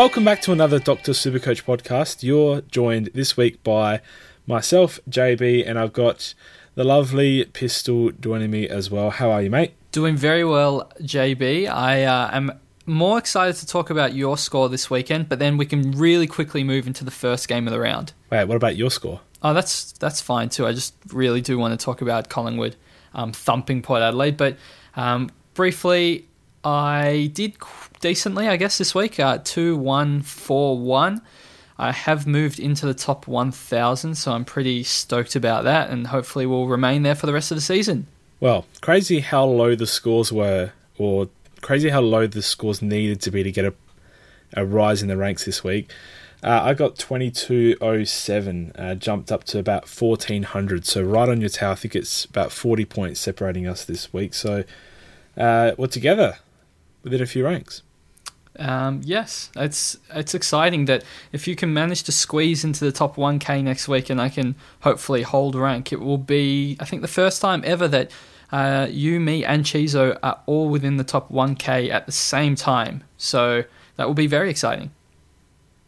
Welcome back to another Doctor Supercoach podcast. You're joined this week by myself, JB, and I've got the lovely Pistol joining me as well. How are you, mate? Doing very well, JB. I uh, am more excited to talk about your score this weekend, but then we can really quickly move into the first game of the round. Wait, what about your score? Oh, that's that's fine too. I just really do want to talk about Collingwood um, thumping Port Adelaide, but um, briefly, I did decently, I guess, this week. Uh, two one four one. I have moved into the top 1,000, so I'm pretty stoked about that, and hopefully will remain there for the rest of the season. Well, crazy how low the scores were, or crazy how low the scores needed to be to get a, a rise in the ranks this week. Uh, I got 2207, uh, jumped up to about 1400. So, right on your tail, I think it's about 40 points separating us this week. So, uh, we're together within a few ranks. Um, yes, it's it's exciting that if you can manage to squeeze into the top 1K next week, and I can hopefully hold rank, it will be I think the first time ever that uh, you, me, and Chizo are all within the top 1K at the same time. So that will be very exciting.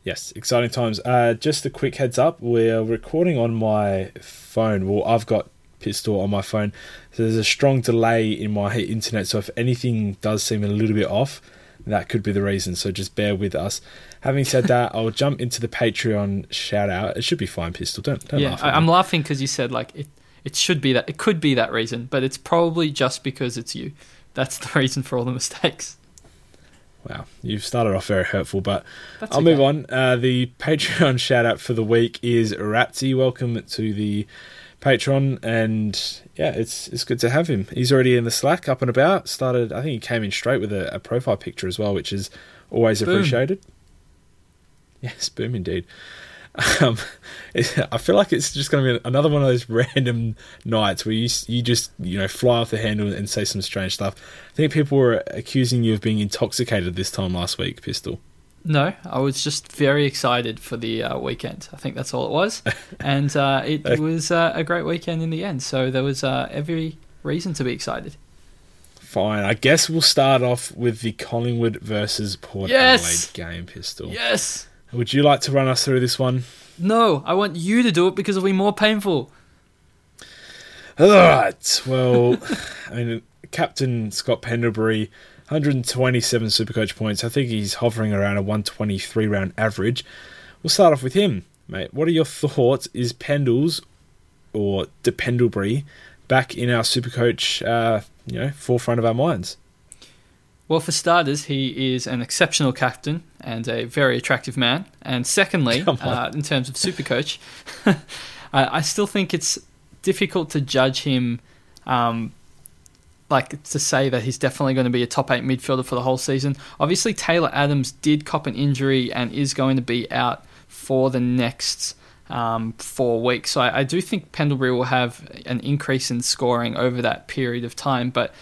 Yes, exciting times. Uh, just a quick heads up: we're recording on my phone. Well, I've got Pistol on my phone, so there's a strong delay in my internet. So if anything does seem a little bit off that could be the reason. So just bear with us. Having said that, I'll jump into the Patreon shout out. It should be fine, Pistol. Don't, don't yeah, laugh. I'm laughing because you said like it. It should be that. It could be that reason, but it's probably just because it's you. That's the reason for all the mistakes. Wow, you've started off very hurtful, but That's I'll okay. move on. Uh, the Patreon shout out for the week is Ratsy. Welcome to the Patreon, and yeah, it's it's good to have him. He's already in the Slack, up and about. Started, I think he came in straight with a, a profile picture as well, which is always boom. appreciated. Yes, boom indeed. Um, it, I feel like it's just going to be another one of those random nights where you you just you know fly off the handle and say some strange stuff. I think people were accusing you of being intoxicated this time last week, Pistol. No, I was just very excited for the uh, weekend. I think that's all it was, and uh, it was uh, a great weekend in the end. So there was uh, every reason to be excited. Fine, I guess we'll start off with the Collingwood versus Port yes! Adelaide game. Pistol. Yes. Would you like to run us through this one? No, I want you to do it because it'll be more painful. All right. Well, I mean, Captain Scott Pendlebury 127 Supercoach points. I think he's hovering around a 123 round average. We'll start off with him, mate. What are your thoughts? Is Pendles or Dependlebury back in our Supercoach, uh, you know, forefront of our minds? Well, for starters, he is an exceptional captain and a very attractive man. And secondly, uh, in terms of Supercoach, I still think it's difficult to judge him um, like to say that he's definitely going to be a top eight midfielder for the whole season. Obviously, Taylor Adams did cop an injury and is going to be out for the next um, four weeks. So I, I, do think Pendlebury will have an increase in scoring over that period of time, but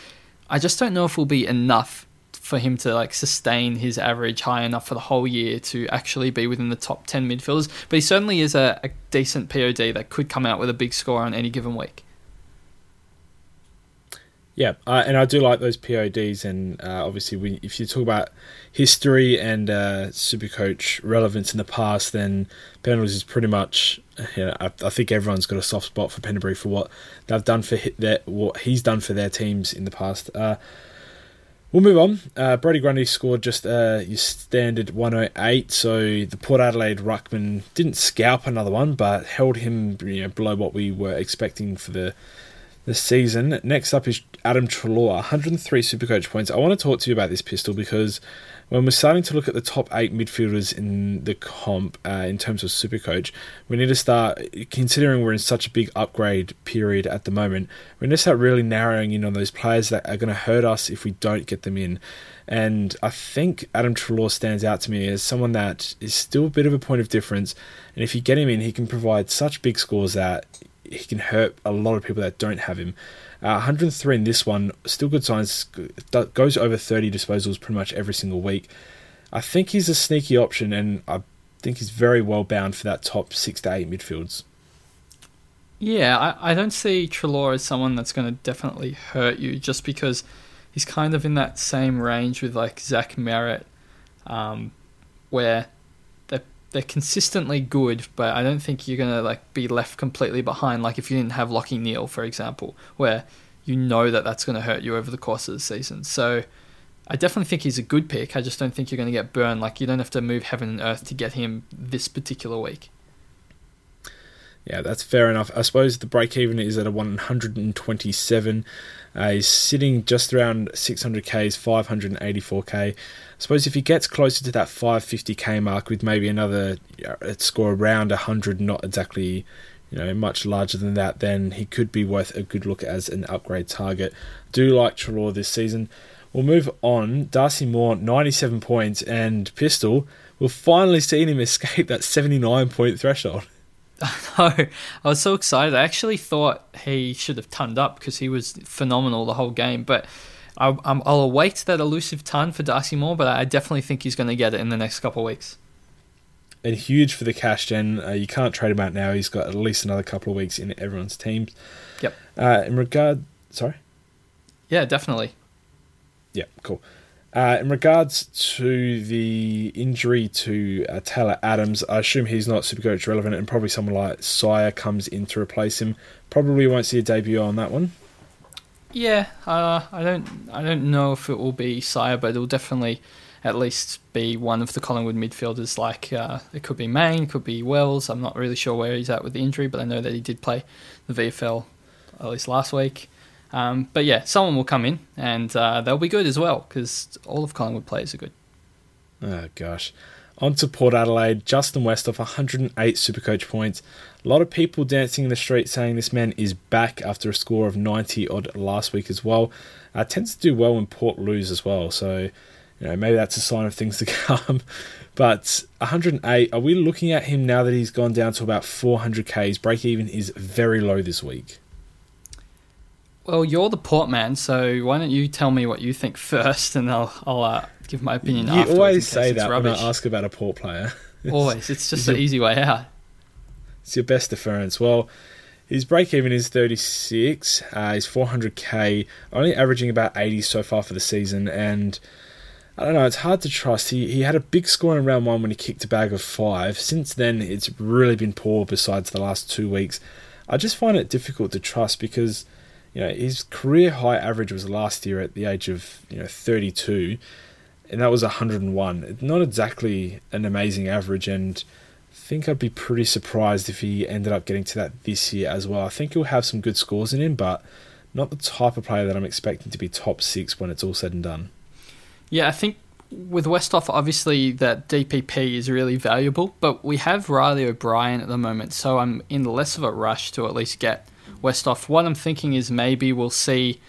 I just don't know if it will be enough for him to like sustain his average high enough for the whole year to actually be within the top 10 midfielders. But he certainly is a, a decent POD that could come out with a big score on any given week. Yeah, uh, and I do like those PODs, and uh, obviously, we, if you talk about history and uh, Supercoach relevance in the past, then Pendlebury is pretty much. You know, I, I, think everyone's got a soft spot for Pendlebury for what they've done for their, what he's done for their teams in the past. Uh, we'll move on. Uh, Brodie Grundy scored just uh, your standard 108, so the Port Adelaide ruckman didn't scalp another one, but held him you know, below what we were expecting for the the season. Next up is Adam Treloar, 103 Supercoach points. I want to talk to you about this pistol because when we're starting to look at the top eight midfielders in the comp uh, in terms of Supercoach, we need to start considering we're in such a big upgrade period at the moment. We need to start really narrowing in on those players that are going to hurt us if we don't get them in. And I think Adam Treloar stands out to me as someone that is still a bit of a point of difference. And if you get him in, he can provide such big scores that he can hurt a lot of people that don't have him. Uh, 103 in this one, still good signs. Goes over 30 disposals pretty much every single week. I think he's a sneaky option, and I think he's very well bound for that top six to eight midfields. Yeah, I, I don't see Treloar as someone that's going to definitely hurt you just because he's kind of in that same range with like Zach Merrett, um, where they're consistently good, but I don't think you're gonna like be left completely behind. Like if you didn't have Lachie Neale, for example, where you know that that's to hurt you over the course of the season. So I definitely think he's a good pick. I just don't think you're to get burned. Like you don't have to move heaven and earth to get him this particular week. Yeah, that's fair enough. I suppose the break even is at a 127. Uh, he's sitting just around 600k, is 584k. I suppose if he gets closer to that 550k mark with maybe another score around 100, not exactly you know much larger than that, then he could be worth a good look as an upgrade target. Do like Treloar this season. We'll move on. Darcy Moore, 97 points, and Pistol. We've finally seen him escape that 79 point threshold. I know. I was so excited. I actually thought he should have turned up because he was phenomenal the whole game. But I'll, I'll await that elusive ton for Darcy Moore, but I definitely think he's going to get it in the next couple of weeks. And huge for the cash gen. Uh, you can't trade him out now. He's got at least another couple of weeks in everyone's teams. Yep. Uh, in regard, sorry. Yeah, definitely. Yeah, cool. Uh, in regards to the injury to uh, Taylor Adams, I assume he's not Supercoach relevant, and probably someone like Sire comes in to replace him. Probably won't see a debut on that one. Yeah, uh, I don't, I don't know if it will be Sire, but it'll definitely at least be one of the Collingwood midfielders. Like uh, it could be it could be Wells. I'm not really sure where he's at with the injury, but I know that he did play the VFL at least last week. Um, but yeah, someone will come in and uh, they'll be good as well because all of Collingwood players are good. Oh, gosh. On to Port Adelaide, Justin Westhoff, 108 Supercoach points. A lot of people dancing in the street saying this man is back after a score of 90 odd last week as well. Uh, tends to do well when Port lose as well, so you know maybe that's a sign of things to come. but 108, are we looking at him now that he's gone down to about 400k? His break even is very low this week. Well, you're the port man, so why don't you tell me what you think first, and I'll I'll uh, give my opinion. Afterwards. You always say that when I ask about a port player. always, it's just the easy way out. It's your best deference. Well, his break even is 36. Uh, he's 400k, only averaging about 80 so far for the season, and I don't know. It's hard to trust. He he had a big score in round one when he kicked a bag of five. Since then, it's really been poor. Besides the last two weeks, I just find it difficult to trust because you know, his career high average was last year at the age of you know 32, and that was 101. Not exactly an amazing average, and I think I'd be pretty surprised if he ended up getting to that this year as well. I think he'll have some good scores in him, but not the type of player that I'm expecting to be top six when it's all said and done. Yeah, I think with Westhoff, obviously that DPP is really valuable, but we have Riley O'Brien at the moment, so I'm in less of a rush to at least get Westhoff. What I'm thinking is maybe we'll see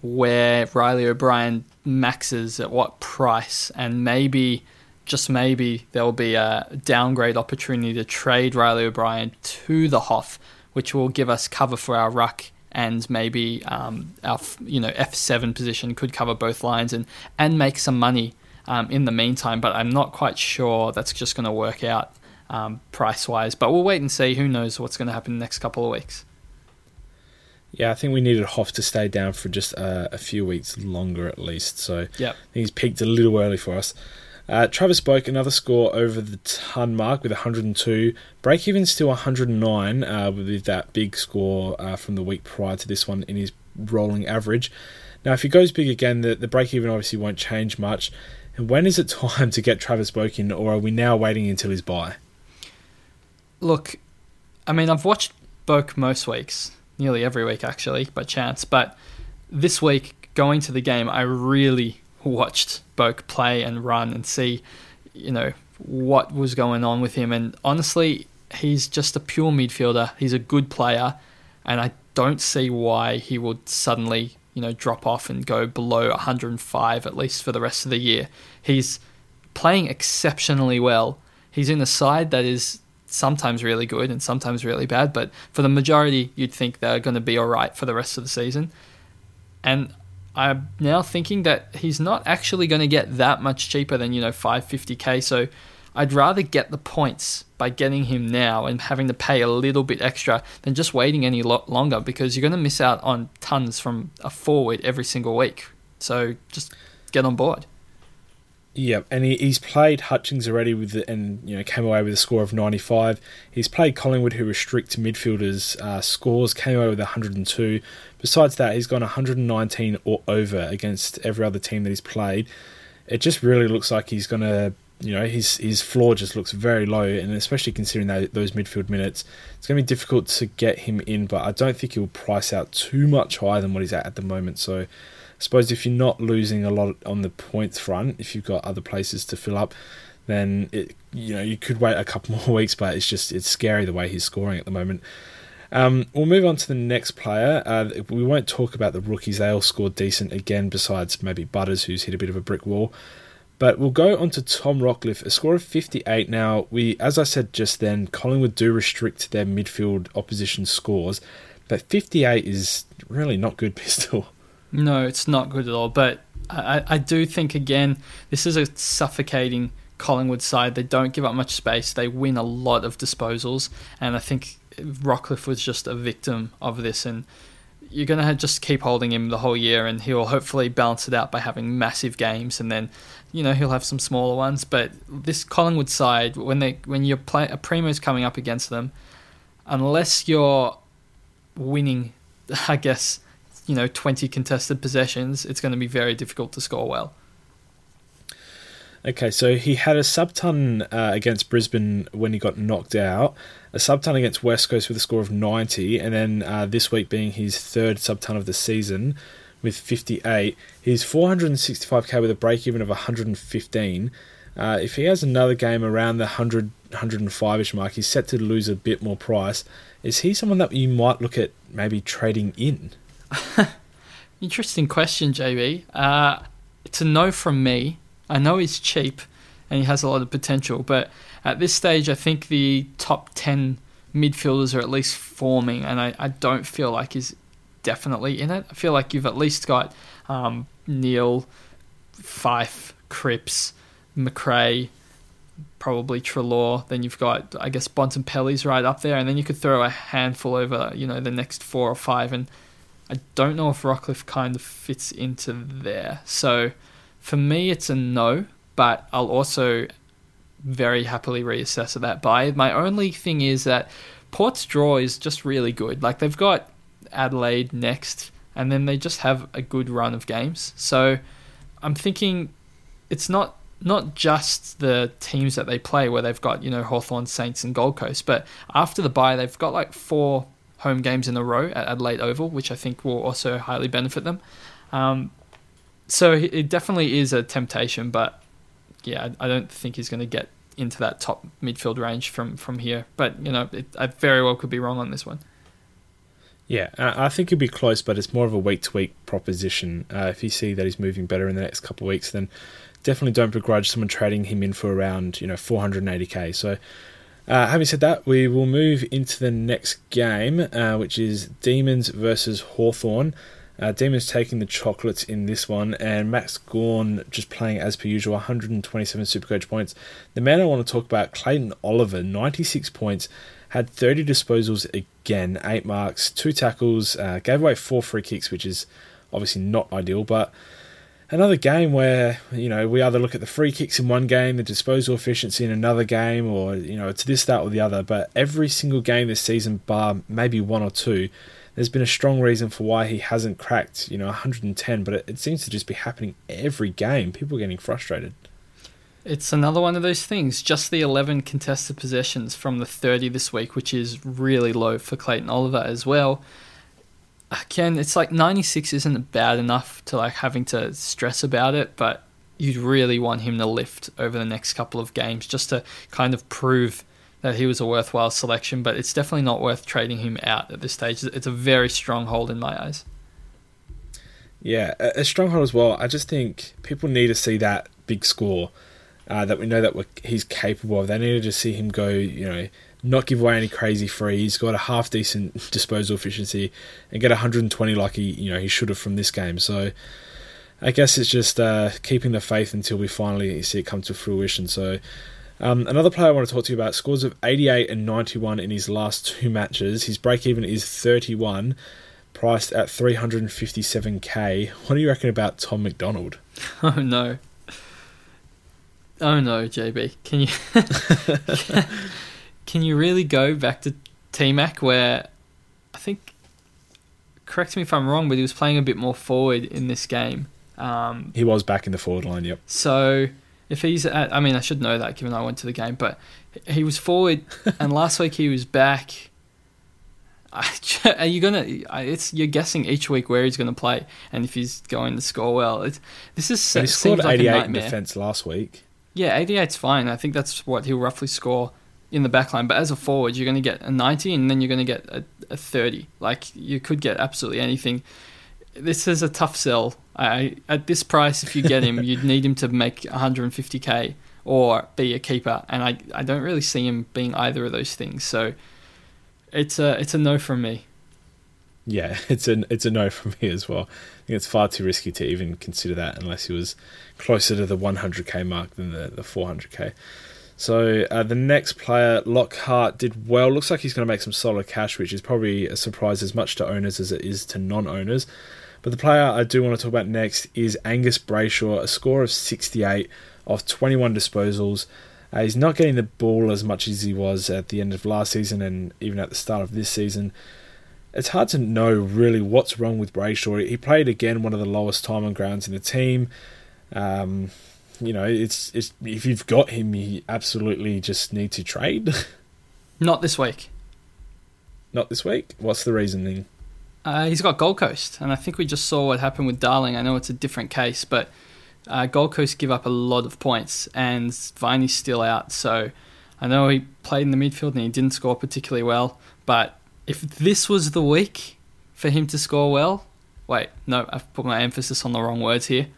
where Riley O'Brien maxes at what price, and maybe, just maybe, there'll be a downgrade opportunity to trade Riley O'Brien to the Hoff, which will give us cover for our ruck and maybe um, our you know F7 position could cover both lines and and make some money um, in the meantime. But I'm not quite sure that's just going to work out um, price wise. But we'll wait and see. Who knows what's going to happen in the next couple of weeks. Yeah, I think we needed Hoff to stay down for just uh, a few weeks longer at least. So yep. I think he's peaked a little early for us. Uh, Travis Boak, another score over the ton mark with 102. Break even still 109 uh, with that big score uh, from the week prior to this one in his rolling average. Now, if he goes big again, the, the break even obviously won't change much. And when is it time to get Travis Boak in, or are we now waiting until his buy? Look, I mean, I've watched Boak most weeks nearly every week actually by chance. But this week, going to the game, I really watched Boak play and run and see, you know, what was going on with him. And honestly, he's just a pure midfielder. He's a good player, and I don't see why he would suddenly, you know, drop off and go below 105 at least for the rest of the year. He's playing exceptionally well. He's in a side that is sometimes really good and sometimes really bad, but for the majority, you'd think they're going to be all right for the rest of the season. And I'm now thinking that he's not actually going to get that much cheaper than, you know, 550k. So I'd rather get the points by getting him now and having to pay a little bit extra than just waiting any lot longer because you're going to miss out on tons from a forward every single week. So just get on board. Yeah, and he, he's played Hutchings already with the, and you know came away with a score of 95. He's played Collingwood, who restrict midfielders' uh, scores, came away with 102. Besides that, he's gone 119 or over against every other team that he's played. It just really looks like he's going to, you know, his his floor just looks very low, and especially considering that, those midfield minutes, it's going to be difficult to get him in. But I don't think he'll price out too much higher than what he's at at the moment. So Suppose if you're not losing a lot on the points front, if you've got other places to fill up, then it you know you could wait a couple more weeks. But it's just it's scary the way he's scoring at the moment. Um, we'll move on to the next player. Uh, we won't talk about the rookies; they all scored decent again. Besides maybe Butters, who's hit a bit of a brick wall. But we'll go on to Tom Rockliff, a score of 58. Now, we, as I said just then, Collingwood do restrict their midfield opposition scores, but 58 is really not good, Pistol. No, it's not good at all. But I, I do think, again, this is a suffocating Collingwood side. They don't give up much space, they win a lot of disposals. And I think Rockliff was just a victim of this. And you're going to just keep holding him the whole year, and he'll hopefully balance it out by having massive games. And then you know he'll have some smaller ones, but this Collingwood side, when they when you're play a primo's coming up against them, unless you're winning, I guess you know 20 contested possessions, it's going to be very difficult to score well. Okay, so he had a sub ton uh, against Brisbane when he got knocked out, a sub ton against West Coast with a score of 90, and then uh, this week being his third sub ton of the season with 58. He's 465k with a break even of 115. Uh, if he has another game around the 100, 105ish mark, he's set to lose a bit more price. Is he someone that you might look at maybe trading in? Interesting question, JB. Uh, it's a no from me. I know he's cheap and he has a lot of potential, but at this stage, I think the top 10 midfielders are at least forming, and I, I don't feel like he's definitely in it. I feel like you've at least got um, Neale, Fyfe, Cripps, Macrae, probably Treloar. Then you've got, I guess, Bontempelli's right up there, and then you could throw a handful over, you know, the next four or five, and I don't know if Rockliff kind of fits into there. So for me, it's a no, but I'll also very happily reassess that buy. My only thing is that Port's draw is just really good. Like they've got Adelaide next, and then they just have a good run of games. So I'm thinking it's not not just the teams that they play where they've got you know Hawthorn, Saints, and Gold Coast, but after the bye they've got like four home games in a row at Adelaide Oval, which I think will also highly benefit them. Um, so it definitely is a temptation, but yeah, I don't think he's going to get into that top midfield range from from here. But you know, it, I very well could be wrong on this one. Yeah, I think it'd be close, but it's more of a week to week proposition. Uh, if you see that he's moving better in the next couple of weeks, then definitely don't begrudge someone trading him in for around you know 480k. So uh, having said that, we will move into the next game, uh, which is Demons versus Hawthorn. Uh, Demons taking the chocolates in this one, and Max Gawn just playing as per usual, 127 Supercoach points. The man I want to talk about, Clayton Oliver, 96 points, had 30 disposals again, 8 marks, 2 tackles, uh, gave away 4 free kicks, which is obviously not ideal, but another game where you know we either look at the free kicks in one game, the disposal efficiency in another game, or you know it's this, that, or the other. But every single game this season, bar maybe one or two, there's been a strong reason for why he hasn't cracked you know 110. But it, it seems to just be happening every game. People are getting frustrated. It's another one of those things. Just the 11 contested possessions from the 30 this week, which is really low for Clayton Oliver as well again, it's like 96 isn't bad enough to like having to stress about it, but you'd really want him to lift over the next couple of games just to kind of prove that he was a worthwhile selection. But it's definitely not worth trading him out at this stage. It's a very strong hold in my eyes. Yeah, a stronghold as well. I just think people need to see that big score uh, that we know that he's capable of. They need to just see him go, you know, not give away any crazy free. He's got a half decent disposal efficiency and get 120 like he you know he should have from this game. So I guess it's just uh, keeping the faith until we finally see it come to fruition. So. Um, another player I want to talk to you about scores of 88 and 91 in his last two matches. His break even is 31, priced at 357k. What do you reckon about Tom McDonald? Oh no, Oh no, JB, can you can you really go back to T Mac where I think correct me if I'm wrong, but he was playing a bit more forward in this game. Um, he was back in the forward line. Yep. So if he's at, I mean, I should know that given I went to the game, but he was forward, and last week he was back. Are you gonna? It's you're guessing each week where he's gonna play, and if he's going to score well. It's, this is but he scored 88 like in defense last week. Yeah, 88's fine. I think that's what he'll roughly score in the backline. But as a forward, you're going to get a 90, and then you're going to get a, a 30. Like you could get absolutely anything. This is a tough sell. I, at this price, if you get him, you'd need him to make 150k or be a keeper, and I, I don't really see him being either of those things. So it's a it's a no from me. Yeah, it's a it's a no from me as well. I think it's far too risky to even consider that unless he was closer to the 100k mark than the, the 400k. So uh, the next player, Lockhart, did well. Looks like he's going to make some solid cash, which is probably a surprise as much to owners as it is to non-owners. But the player I do want to talk about next is Angus Brayshaw, a score of 68 off 21 disposals. Uh, he's not getting the ball as much as he was at the end of last season and even at the start of this season. It's hard to know really what's wrong with Brayshaw. He played again one of the lowest time on grounds in the team. Um, you know, it's it's if you've got him, you absolutely just need to trade. Not this week. Not this week. What's the reasoning? Uh, he's got Gold Coast, and I think we just saw what happened with Darling. I know it's a different case, but uh, Gold Coast give up a lot of points, and Viney's still out. So I know he played in the midfield and he didn't score particularly well. But if this was the week for him to score well, wait, no, I've put my emphasis on the wrong words here.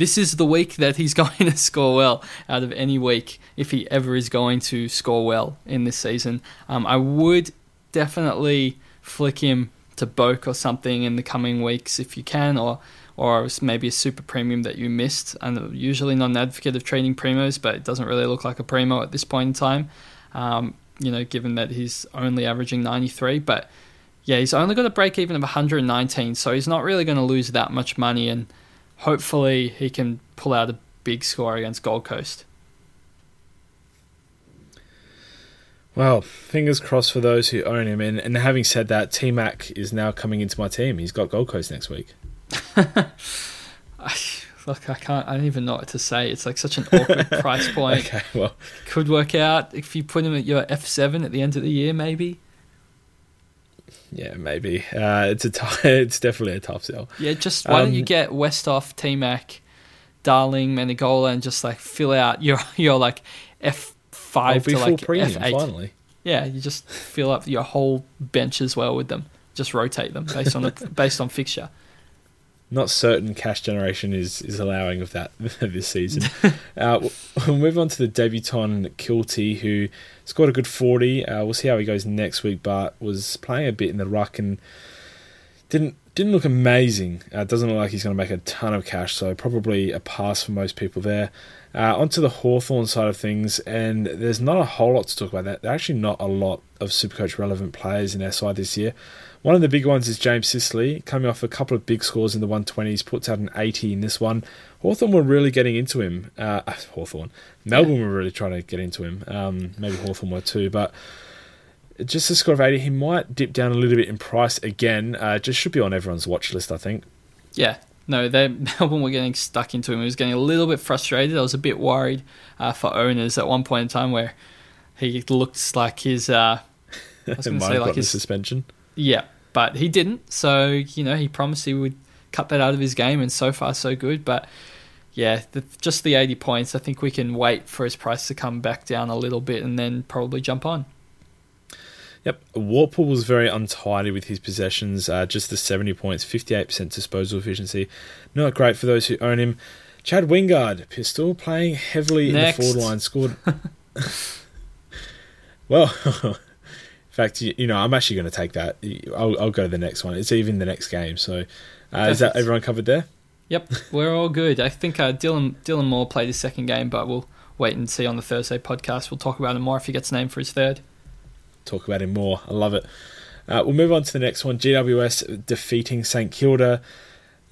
This is the week that he's going to score well out of any week, if he ever is going to score well in this season. Um, I would definitely flick him to Boak or something in the coming weeks if you can, or or maybe a super premium that you missed. I'm usually not an advocate of trading primos, but it doesn't really look like a primo at this point in time. Um, you know, given that he's only averaging 93, but yeah, he's only got a break even of 119, so he's not really going to lose that much money, and hopefully he can pull out a big score against Gold Coast. Well, fingers crossed for those who own him. And, and having said that, T Mac is now coming into my team. He's got Gold Coast next week. Look, I can't. I don't even know what to say. It's like such an awkward price point. Okay, well, could work out if you put him at your F seven at the end of the year, maybe. Yeah, maybe. Uh, it's a t- it's definitely a tough sell. Yeah, just why um, don't you um, get Westhoff, T Mac, Darling, Menegola, and just like fill out your your like F five to like F eight. Finally. Yeah, you just fill up your whole bench as well with them. Just rotate them based on the based on fixture not certain cash generation is, is allowing of that this season. uh, we'll move on to the debutant Kilty, who scored a good 40. Uh, we'll see how he goes next week, but was playing a bit in the ruck and didn't didn't look amazing. Uh, doesn't look like he's going to make a ton of cash, so probably a pass for most people there. Uh, onto the Hawthorn side of things, and there's not a whole lot to talk about. That there are actually not a lot of Supercoach relevant players in our side this year. One of the big ones is James Sicily, coming off a couple of big scores in the 120s, puts out an 80 in this one. Hawthorn were really getting into him. Uh, Hawthorn. Melbourne yeah. were really trying to get into him. Um, maybe Hawthorn were too, but just a score of 80, he might dip down a little bit in price again. Uh, just should be on everyone's watch list, I think. Yeah, no, they Melbourne were getting stuck into him. He was getting a little bit frustrated. I was a bit worried uh, for owners at one point in time where he looked like his. Uh, I was going to say like his suspension. Yeah, but he didn't. So you know, he promised he would cut that out of his game, and so far so good. But yeah, the, just the 80 points. I think we can wait for his price to come back down a little bit, and then probably jump on. Yep, Worpel was very untidy with his possessions. Uh, just the 70 points, 58% disposal efficiency. Not great for those who own him. Chad Wingard, pistol, playing heavily Next. in the forward line, scored. well, in fact, you, you know, I'm actually going to take that. I'll, I'll, go to the next one. It's even the next game. So, uh, is that everyone covered there? Yep, we're all good. I think uh, Dylan Dylan Moore played his second game, but we'll wait and see on the Thursday podcast. We'll talk about him more if he gets named for his third. Talk about him more. I love it. Uh, we'll move on to the next one. GWS defeating St Kilda.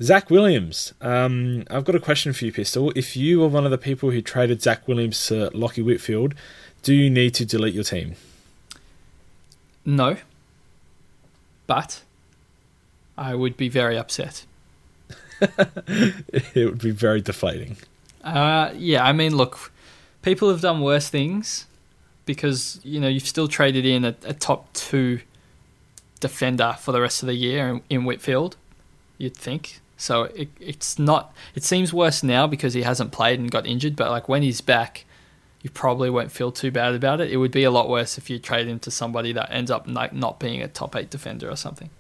Zach Williams. Um, I've got a question for you, Pistol. If you were one of the people who traded Zach Williams to Lachie Whitfield, do you need to delete your team? No. But I would be very upset. it would be very deflating. Uh, yeah, I mean, look, people have done worse things because you know you've still traded in a, a top two defender for the rest of the year in, in Whitfield. You'd think so. It, it's not. It seems worse now because he hasn't played and got injured. But like when he's back, you probably won't feel too bad about it. It would be a lot worse if you trade him to somebody that ends up like not being a top eight defender or something.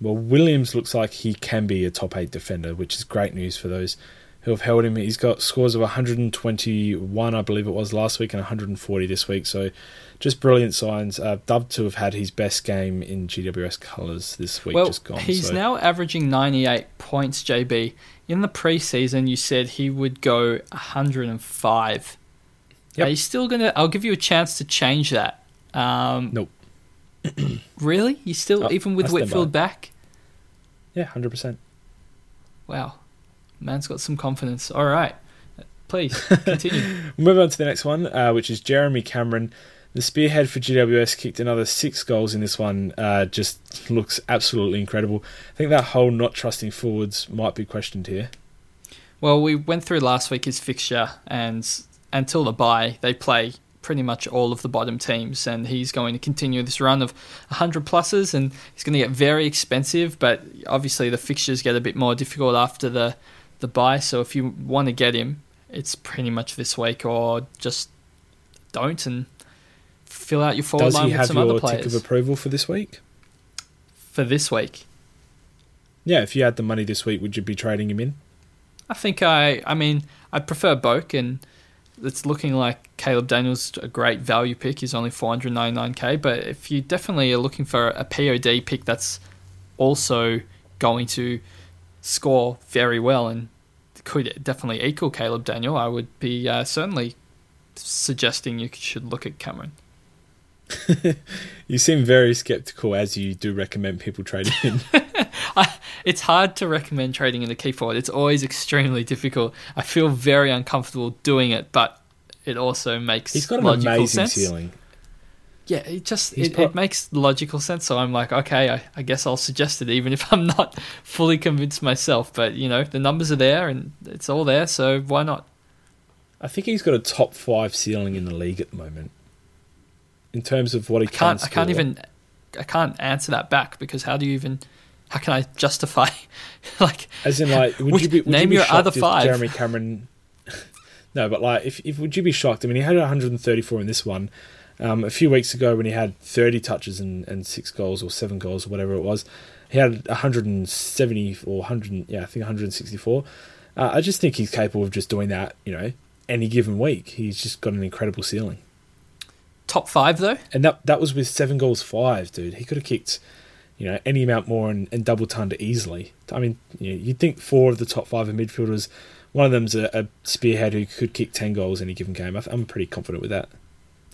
Well, Williams looks like he can be a top eight defender, which is great news for those who have held him. He's got scores of 121, I believe it was last week, and 140 this week. So just brilliant signs. Uh, dubbed to have had his best game in GWS colours this week. Well, just gone. he's so. now averaging 98 points, JB. In the preseason, you said he would go 105. Yep. Are you still gonna? I'll give you a chance to change that. Um, nope. really? You still oh, even with Whitfield by. back? Yeah, hundred percent. Wow. Man's got some confidence. All right. Please continue. We'll move on to the next one, uh, which is Jeremy Cameron. The spearhead for GWS kicked another six goals in this one. Uh, just looks absolutely incredible. I think that whole not trusting forwards might be questioned here. Well, we went through last week his fixture, and until the bye, they play pretty much all of the bottom teams, and he's going to continue this run of 100 pluses, and he's going to get very expensive. But obviously, the fixtures get a bit more difficult after the the bye. So if you want to get him, it's pretty much this week, or just don't and fill out your forward Does line with some other players. Does he have your tick of approval for this week? For this week? Yeah, if you had the money this week, would you be trading him in? I think I. I mean, I prefer Boak, and it's looking like Caleb Daniels a great value pick. He's only 499k, but if you definitely are looking for a POD pick that's also going to score very well and could definitely equal Caleb Daniel, I would be uh, certainly suggesting you should look at Cameron. you seem very skeptical as you do recommend people trading in. I, it's hard to recommend trading in a key forward. It's always extremely difficult. I feel very uncomfortable doing it, but it also makes He's got an amazing sense. ceiling yeah, it just it, it, makes logical sense. So I'm like, okay, I, I, guess I'll suggest it, even if I'm not fully convinced myself. But you know, the numbers are there and it's all there, so why not? I think he's got a top five ceiling in the league at the moment, in terms of what he I can't. Can I can't even. I can't answer that back because how do you even? How can I justify? like, as in, like, would you be would name you be your other five? Jeremy Cameron. no, but like, if if would you be shocked? I mean, he had 134 in this one. Um, a few weeks ago, when he had 30 touches and, and six goals or seven goals or whatever it was, he had 170 or 100, yeah, I think 164. Uh, I just think he's capable of just doing that, you know, any given week. He's just got an incredible ceiling. Top five though, and that that was with seven goals five, dude. He could have kicked, you know, any amount more and, and double tonned easily. I mean, you know, you'd think four of the top five are midfielders. One of them's a, a spearhead who could kick ten goals any given game. I'm pretty confident with that.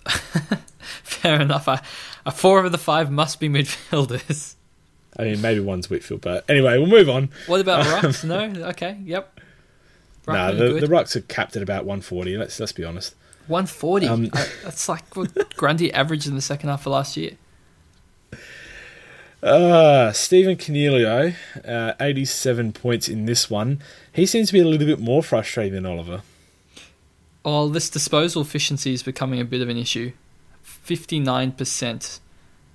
Fair enough. I, I, four of the five must be midfielders. I mean, maybe one's Whitfield, but anyway, we'll move on. What about um, Rucks? no, okay, yep. No, nah, the, the Rucks are capped at about 140. Let's let's be honest. 140. Um, that's like what Grundy averaged in the second half of last year. Uh, Stephen Coniglio, uh, 87 points in this one. He seems to be a little bit more frustrating than Oliver. Well, this disposal efficiency is becoming a bit of an issue. 59%.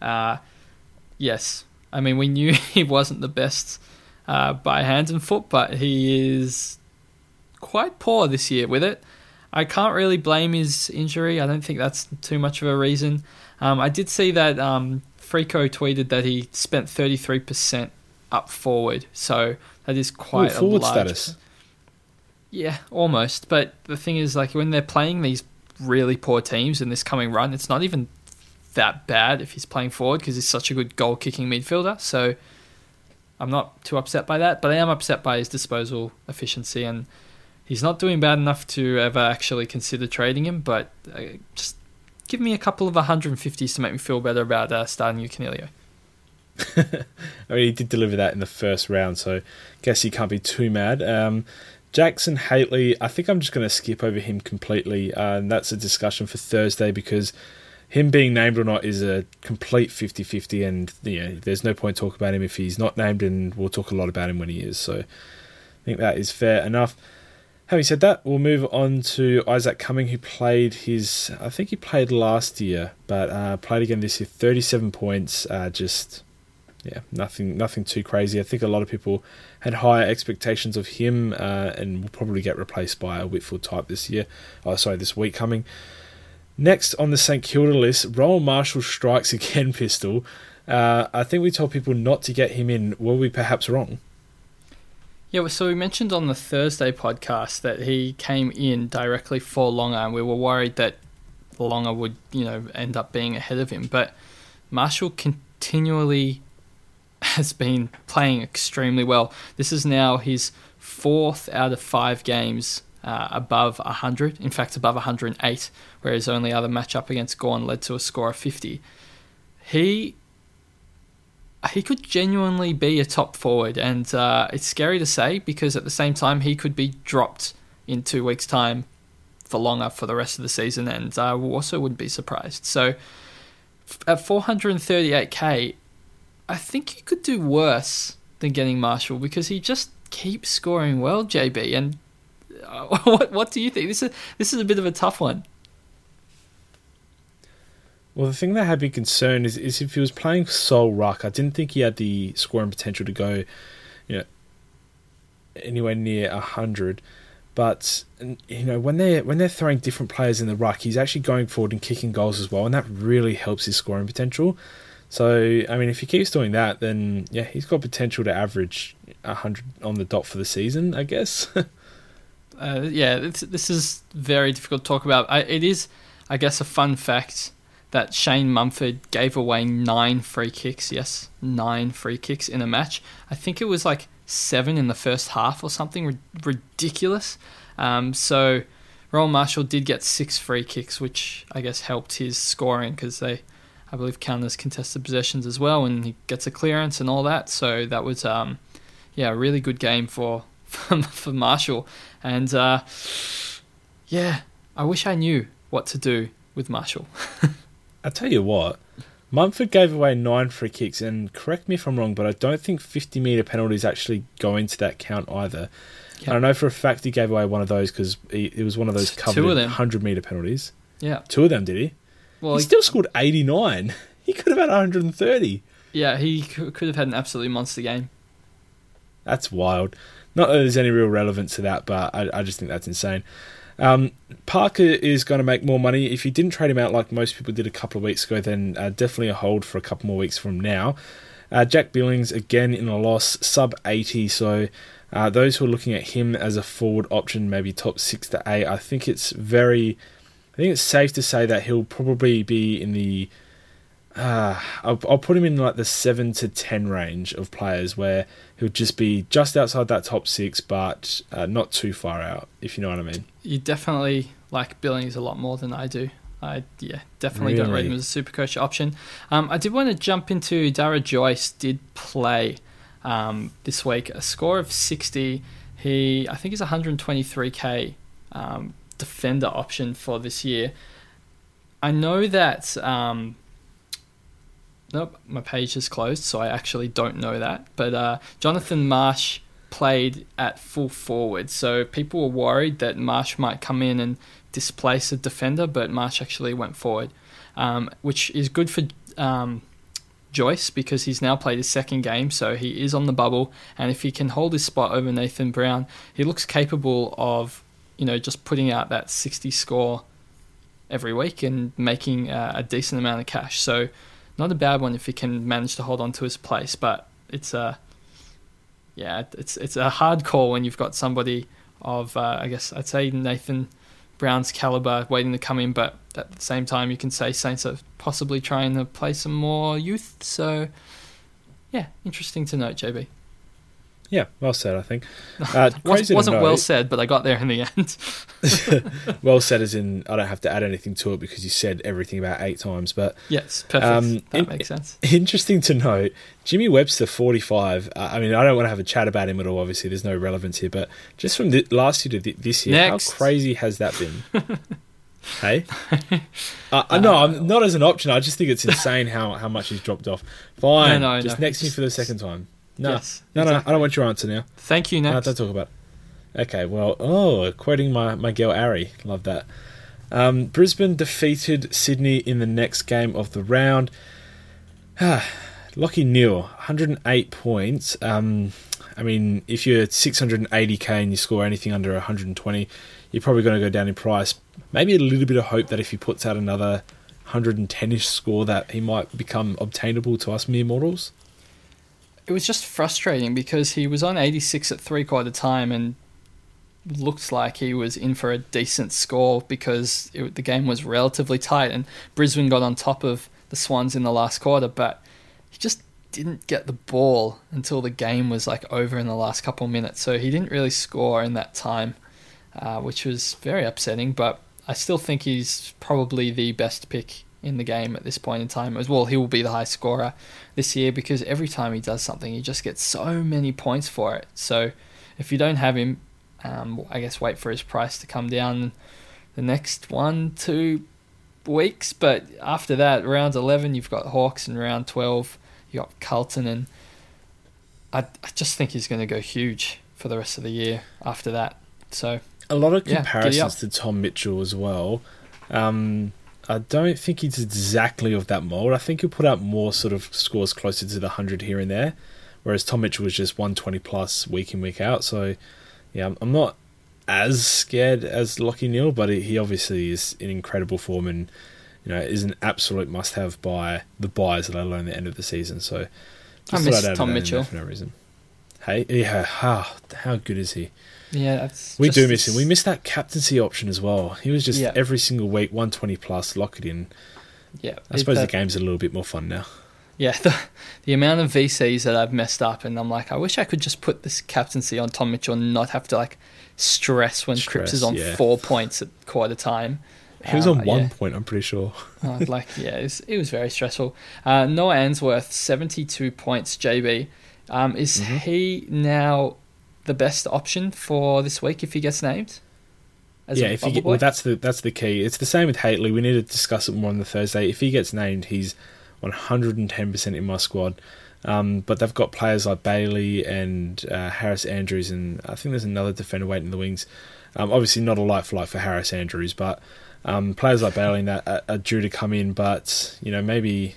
Uh, yes. I mean, we knew he wasn't the best uh, by hand and foot, but he is quite poor this year with it. I can't really blame his injury. I don't think that's too much of a reason. Um, I did see that um, Frico tweeted that he spent 33% up forward, so that is quite Ooh, forward a large. status. Yeah, almost. But the thing is, like when they're playing these really poor teams in this coming run, it's not even that bad if he's playing forward because he's such a good goal kicking midfielder. So I'm not too upset by that, but I am upset by his disposal efficiency and he's not doing bad enough to ever actually consider trading him. But uh, just give me a couple of 150s to make me feel better about uh, starting Coniglio. I mean, he did deliver that in the first round, so I guess he can't be too mad. Um, Jackson Hately, I think I'm just going to skip over him completely, uh, and that's a discussion for Thursday because him being named or not is a complete 50-50, and you know, there's no point talking about him if he's not named, and we'll talk a lot about him when he is. So I think that is fair enough. Having said that, we'll move on to Isaac Cumming, who played his, I think he played last year, but uh, played again this year. 37 points, uh, just yeah, nothing, nothing too crazy. I think a lot of people had higher expectations of him, uh, and will probably get replaced by a Whitfield type this year. Oh, sorry, this week coming. Next on the St Kilda list, Rowan Marshall strikes again. Pistol. Uh, I think we told people not to get him in. Were we perhaps wrong? Yeah, so we mentioned on the Thursday podcast that he came in directly for Longer, and we were worried that Longer would, you know, end up being ahead of him. But Marshall continually has been playing extremely well. This is now his fourth out of five games uh, above 100, in fact, above 108, whereas only other matchup against Gawn led to a score of 50. He he could genuinely be a top forward, and uh, it's scary to say because at the same time he could be dropped in two weeks' time for Longer for the rest of the season, and I uh, also wouldn't be surprised. So at 438k, I think you could do worse than getting Marshall because he just keeps scoring well, JB. And uh, what what do you think? This is this is a bit of a tough one. Well, the thing that had me concerned is, is if he was playing sole ruck, I didn't think he had the scoring potential to go, you know, anywhere near hundred. But you know, when they when they're throwing different players in the ruck, he's actually going forward and kicking goals as well, and that really helps his scoring potential. So, I mean, if he keeps doing that, then yeah, he's got potential to average hundred on the dot for the season, I guess. uh, yeah, this is very difficult to talk about. I, it is, I guess, a fun fact that Shane Mumford gave away nine free kicks. Yes, nine free kicks in a match. I think it was like seven in the first half or something ridiculous. Um, so Rowan Marshall did get six free kicks, which I guess helped his scoring because they, I believe, count as contested possessions as well, and he gets a clearance and all that. So that was, um, yeah, a really good game for for, for Marshall. And uh, yeah, I wish I knew what to do with Marshall. I tell you what, Mumford gave away nine free kicks, and correct me if I'm wrong, but I don't think 50 metre penalties actually go into that count either. Yep. And I know for a fact he gave away one of those because it was one of those covered 100 metre penalties. Yeah. Two of them, did he? Well, he, he still scored 89. He could have had 130. Yeah, he could have had an absolutely monster game. That's wild. Not that there's any real relevance to that, but I, I just think that's insane. Um, Parker is going to make more money. If you didn't trade him out like most people did a couple of weeks ago, then uh, definitely a hold for a couple more weeks from now. Uh, Jack Billings again in a loss, sub 80. So uh, those who are looking at him as a forward option, maybe top six to eight, I think it's very, I think it's safe to say that he'll probably be in the uh, I'll, I'll put him in like the seven to ten range of players where he'll just be just outside that top six, but uh, not too far out. If you know what I mean. You definitely like Billings a lot more than I do. I yeah definitely really? don't rate him as a super coach option. Um, I did want to jump into Darragh Joyce did play um, this week a score of sixty. He I think he's 123k um, defender option for this year. I know that um, Nope, my page is closed, so I actually don't know that. But uh, Jonathan Marsh played at full forward, so people were worried that Marsh might come in and displace a defender, but Marsh actually went forward, um, which is good for um, Joyce because he's now played his second game, so he is on the bubble, and if he can hold his spot over Nathan Brown, he looks capable of, you know, just putting out that 60 score every week and making uh, a decent amount of cash. So not a bad one if he can manage to hold on to his place, but it's a yeah, it's it's a hard call when you've got somebody of uh, I guess I'd say Nathan Brown's caliber waiting to come in, but at the same time you can say Saints are possibly trying to play some more youth. So yeah, interesting to note, JB. Yeah, well said. I think. Uh, wasn't wasn't well said, but I got there in the end. well said, as in I don't have to add anything to it because you said everything about eight times. But yes, perfect. Um, that in, makes sense. Interesting to note, Jimmy Webster, forty-five. Uh, I mean, I don't want to have a chat about him at all. Obviously, there's no relevance here. But just from the, last year to this year, Next. how crazy has that been? hey, uh, no, I'm not as an option. I just think it's insane how how much he's dropped off. Fine, no, no, just no, next year for the second time. No, yes, no, exactly. no, I don't want your answer now. Thank you, next. No, don't talk about it. Okay, well, oh, quoting my, my girl Ari. Love that. Um, Brisbane defeated Sydney in the next game of the round. Ah, Lachie 108 points. Um, I mean, if you're at 680k and you score anything under 120, you're probably going to go down in price. Maybe a little bit of hope that if he puts out another 110ish score, that he might become obtainable to us mere mortals it was just frustrating because he was on 86 at three quarter time and looked like he was in for a decent score because it, the game was relatively tight and Brisbane got on top of the Swans in the last quarter, but he just didn't get the ball until the game was like over in the last couple minutes. So he didn't really score in that time, uh, which was very upsetting. But I still think he's probably the best pick in the game at this point in time as well. He will be the high scorer this year because every time he does something, he just gets so many points for it. So if you don't have him, um, I guess wait for his price to come down the next one, two weeks. But after that, round 11, you've got Hawks, and round 12, you've got Carlton. And I, I just think he's going to go huge for the rest of the year after that. So a lot of comparisons yeah, to Tom Mitchell as well. Um, I don't think he's exactly of that mold. I think he'll put out more sort of scores closer to the 100 here and there, whereas Tom Mitchell was just 120 plus week in, week out. So, yeah, I'm not as scared as Lachie Neale, but he obviously is in incredible form and you know is an absolute must-have by the buyers, let alone the end of the season. So, I miss Tom Mitchell for no reason. Hey, yeah, how how good is he? Yeah, we do miss him. We miss that captaincy option as well. He was just yeah. every single week, one twenty plus, lock it in. Yeah, I suppose that, the game's a little bit more fun now. Yeah, the, the amount of VCs that I've messed up, and I'm like, I wish I could just put this captaincy on Tom Mitchell and not have to like stress when stress, Cripps is on yeah. four points at quarter time. He was uh, on one yeah. point, I'm pretty sure. oh, like, yeah, it was, it was very stressful. Uh, Noah Answerth, 72 points, JB. Um, is mm-hmm. he now the best option for this week if he gets named? yeah, if get, well, that's the that's the key. It's the same with Hately. We need to discuss it more on the Thursday. If he gets named, he's 110% in my squad. Um, but they've got players like Bailey and uh, Harris Andrews, and I think there's another defender waiting in the wings. Um, obviously, not a light for light for Harris Andrews, but um, players like Bailey and that are, are, due to come in. But you know, maybe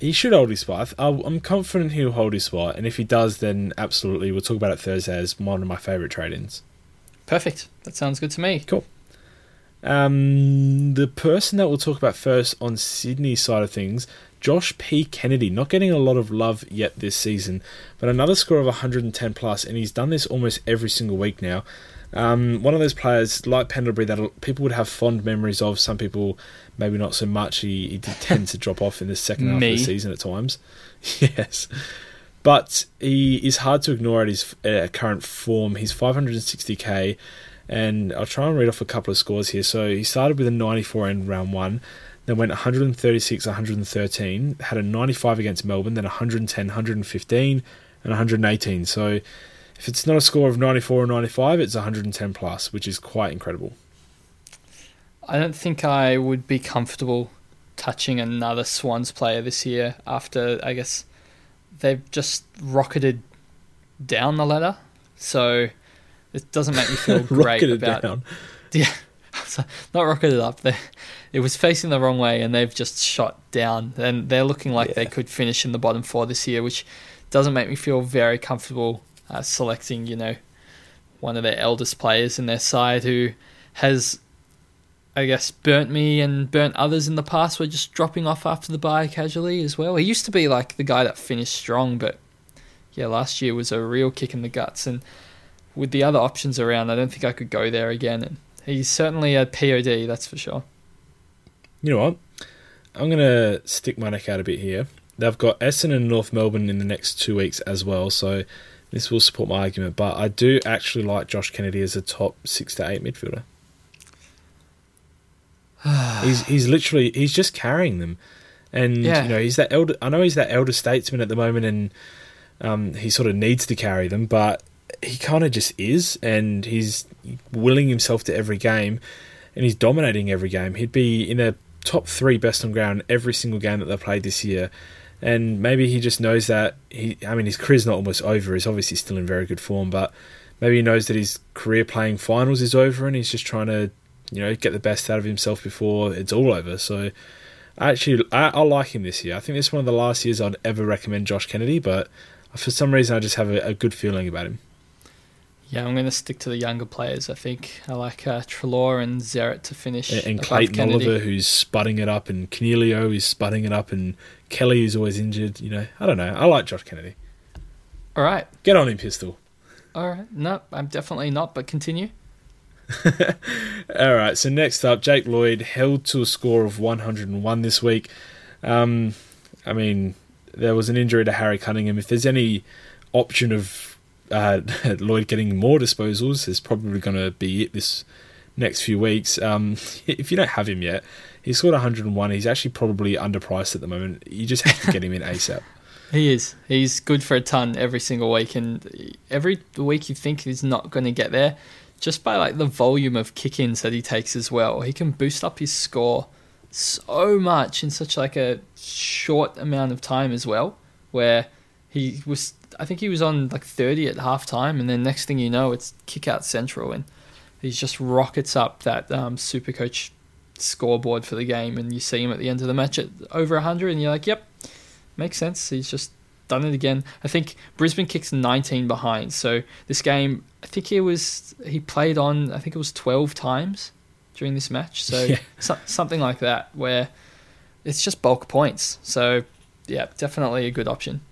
he should hold his spot. I'm confident he'll hold his spot, and if he does, then absolutely, we'll talk about it Thursday as one of my favourite trade-ins. Perfect. That sounds good to me. Cool. Um, the person that we'll talk about first on Sydney side of things, Josh P. Kennedy, not getting a lot of love yet this season, but another score of 110 plus, and he's done this almost every single week now. Um, one of those players like Pendlebury that people would have fond memories of. Some people maybe not so much. He, he did tend to drop off in the second half of the season at times. yes. But he is hard to ignore at his uh, current form. He's 560k, and I'll try and read off a couple of scores here. So he started with a 94 in round one, then went 136, 113, had a 95 against Melbourne, then 110, 115, and 118. So if it's not a score of 94 or 95, it's 110 plus, which is quite incredible. I don't think I would be comfortable touching another Swans player this year after, I guess, they've just rocketed down the ladder. So it doesn't make me feel great about down. Yeah. not rocketed up. They, it was facing the wrong way, and they've just shot down. And they're looking like yeah. they could finish in the bottom four this year, which doesn't make me feel very comfortable uh, selecting, you know, one of their eldest players in their side who has I guess, burnt me and burnt others in the past were just dropping off after the bye casually as well. He used to be like the guy that finished strong, but yeah, last year was a real kick in the guts. And with the other options around, I don't think I could go there again. And he's certainly a POD, that's for sure. You know what? I'm going to stick my neck out a bit here. They've got Essendon and North Melbourne in the next two weeks as well, so this will support my argument, but I do actually like Josh Kennedy as a top six to eight midfielder. he's he's literally he's just carrying them, and yeah. you know he's that elder. I know he's that elder statesman at the moment, and um, he sort of needs to carry them, but he kind of just is, and he's willing himself to every game, and he's dominating every game. He'd be in a top three best on ground every single game that they've played this year. And maybe he just knows that he. I mean, his career's not almost over. He's obviously still in very good form, but maybe he knows that his career playing finals is over, and he's just trying to, you know, get the best out of himself before it's all over. So, I actually, I, I like him this year. I think this is one of the last years I'd ever recommend Josh Kennedy, but for some reason, I just have a, a good feeling about him. Yeah, I'm going to stick to the younger players. I think I like uh, Treloar and Zeret to finish. And, and Clayton. Oliver, who's spudding it up, and Coniglio is spudding it up, and Kelly is always injured. You know, I don't know. I like Josh Kennedy. All right. Get on him, Pistol. All right. No, I'm definitely not, but continue. All right. So next up, Jake Lloyd held to a score of 101 this week. Um, I mean, there was an injury to Harry Cunningham. If there's any option of uh, Lloyd getting more disposals is probably going to be it this next few weeks. Um, if you don't have him yet, he's scored 101. He's actually probably underpriced at the moment. You just have to get him in ASAP. he is. He's good for a ton every single week, and every week you think he's not going to get there, just by like the volume of kick-ins that he takes as well, he can boost up his score so much in such like a short amount of time as well, where he was I think he was on like 30 at halftime, and then next thing you know, it's kick out central, and he just rockets up that um, super coach scoreboard for the game, and you see him at the end of the match at over 100, and you're like, yep, makes sense. He's just done it again. I think Brisbane kicks 19 behind, so this game, I think he was he played on, I think it was 12 times during this match, so, yeah. so something like that, where it's just bulk points. So yeah, definitely a good option.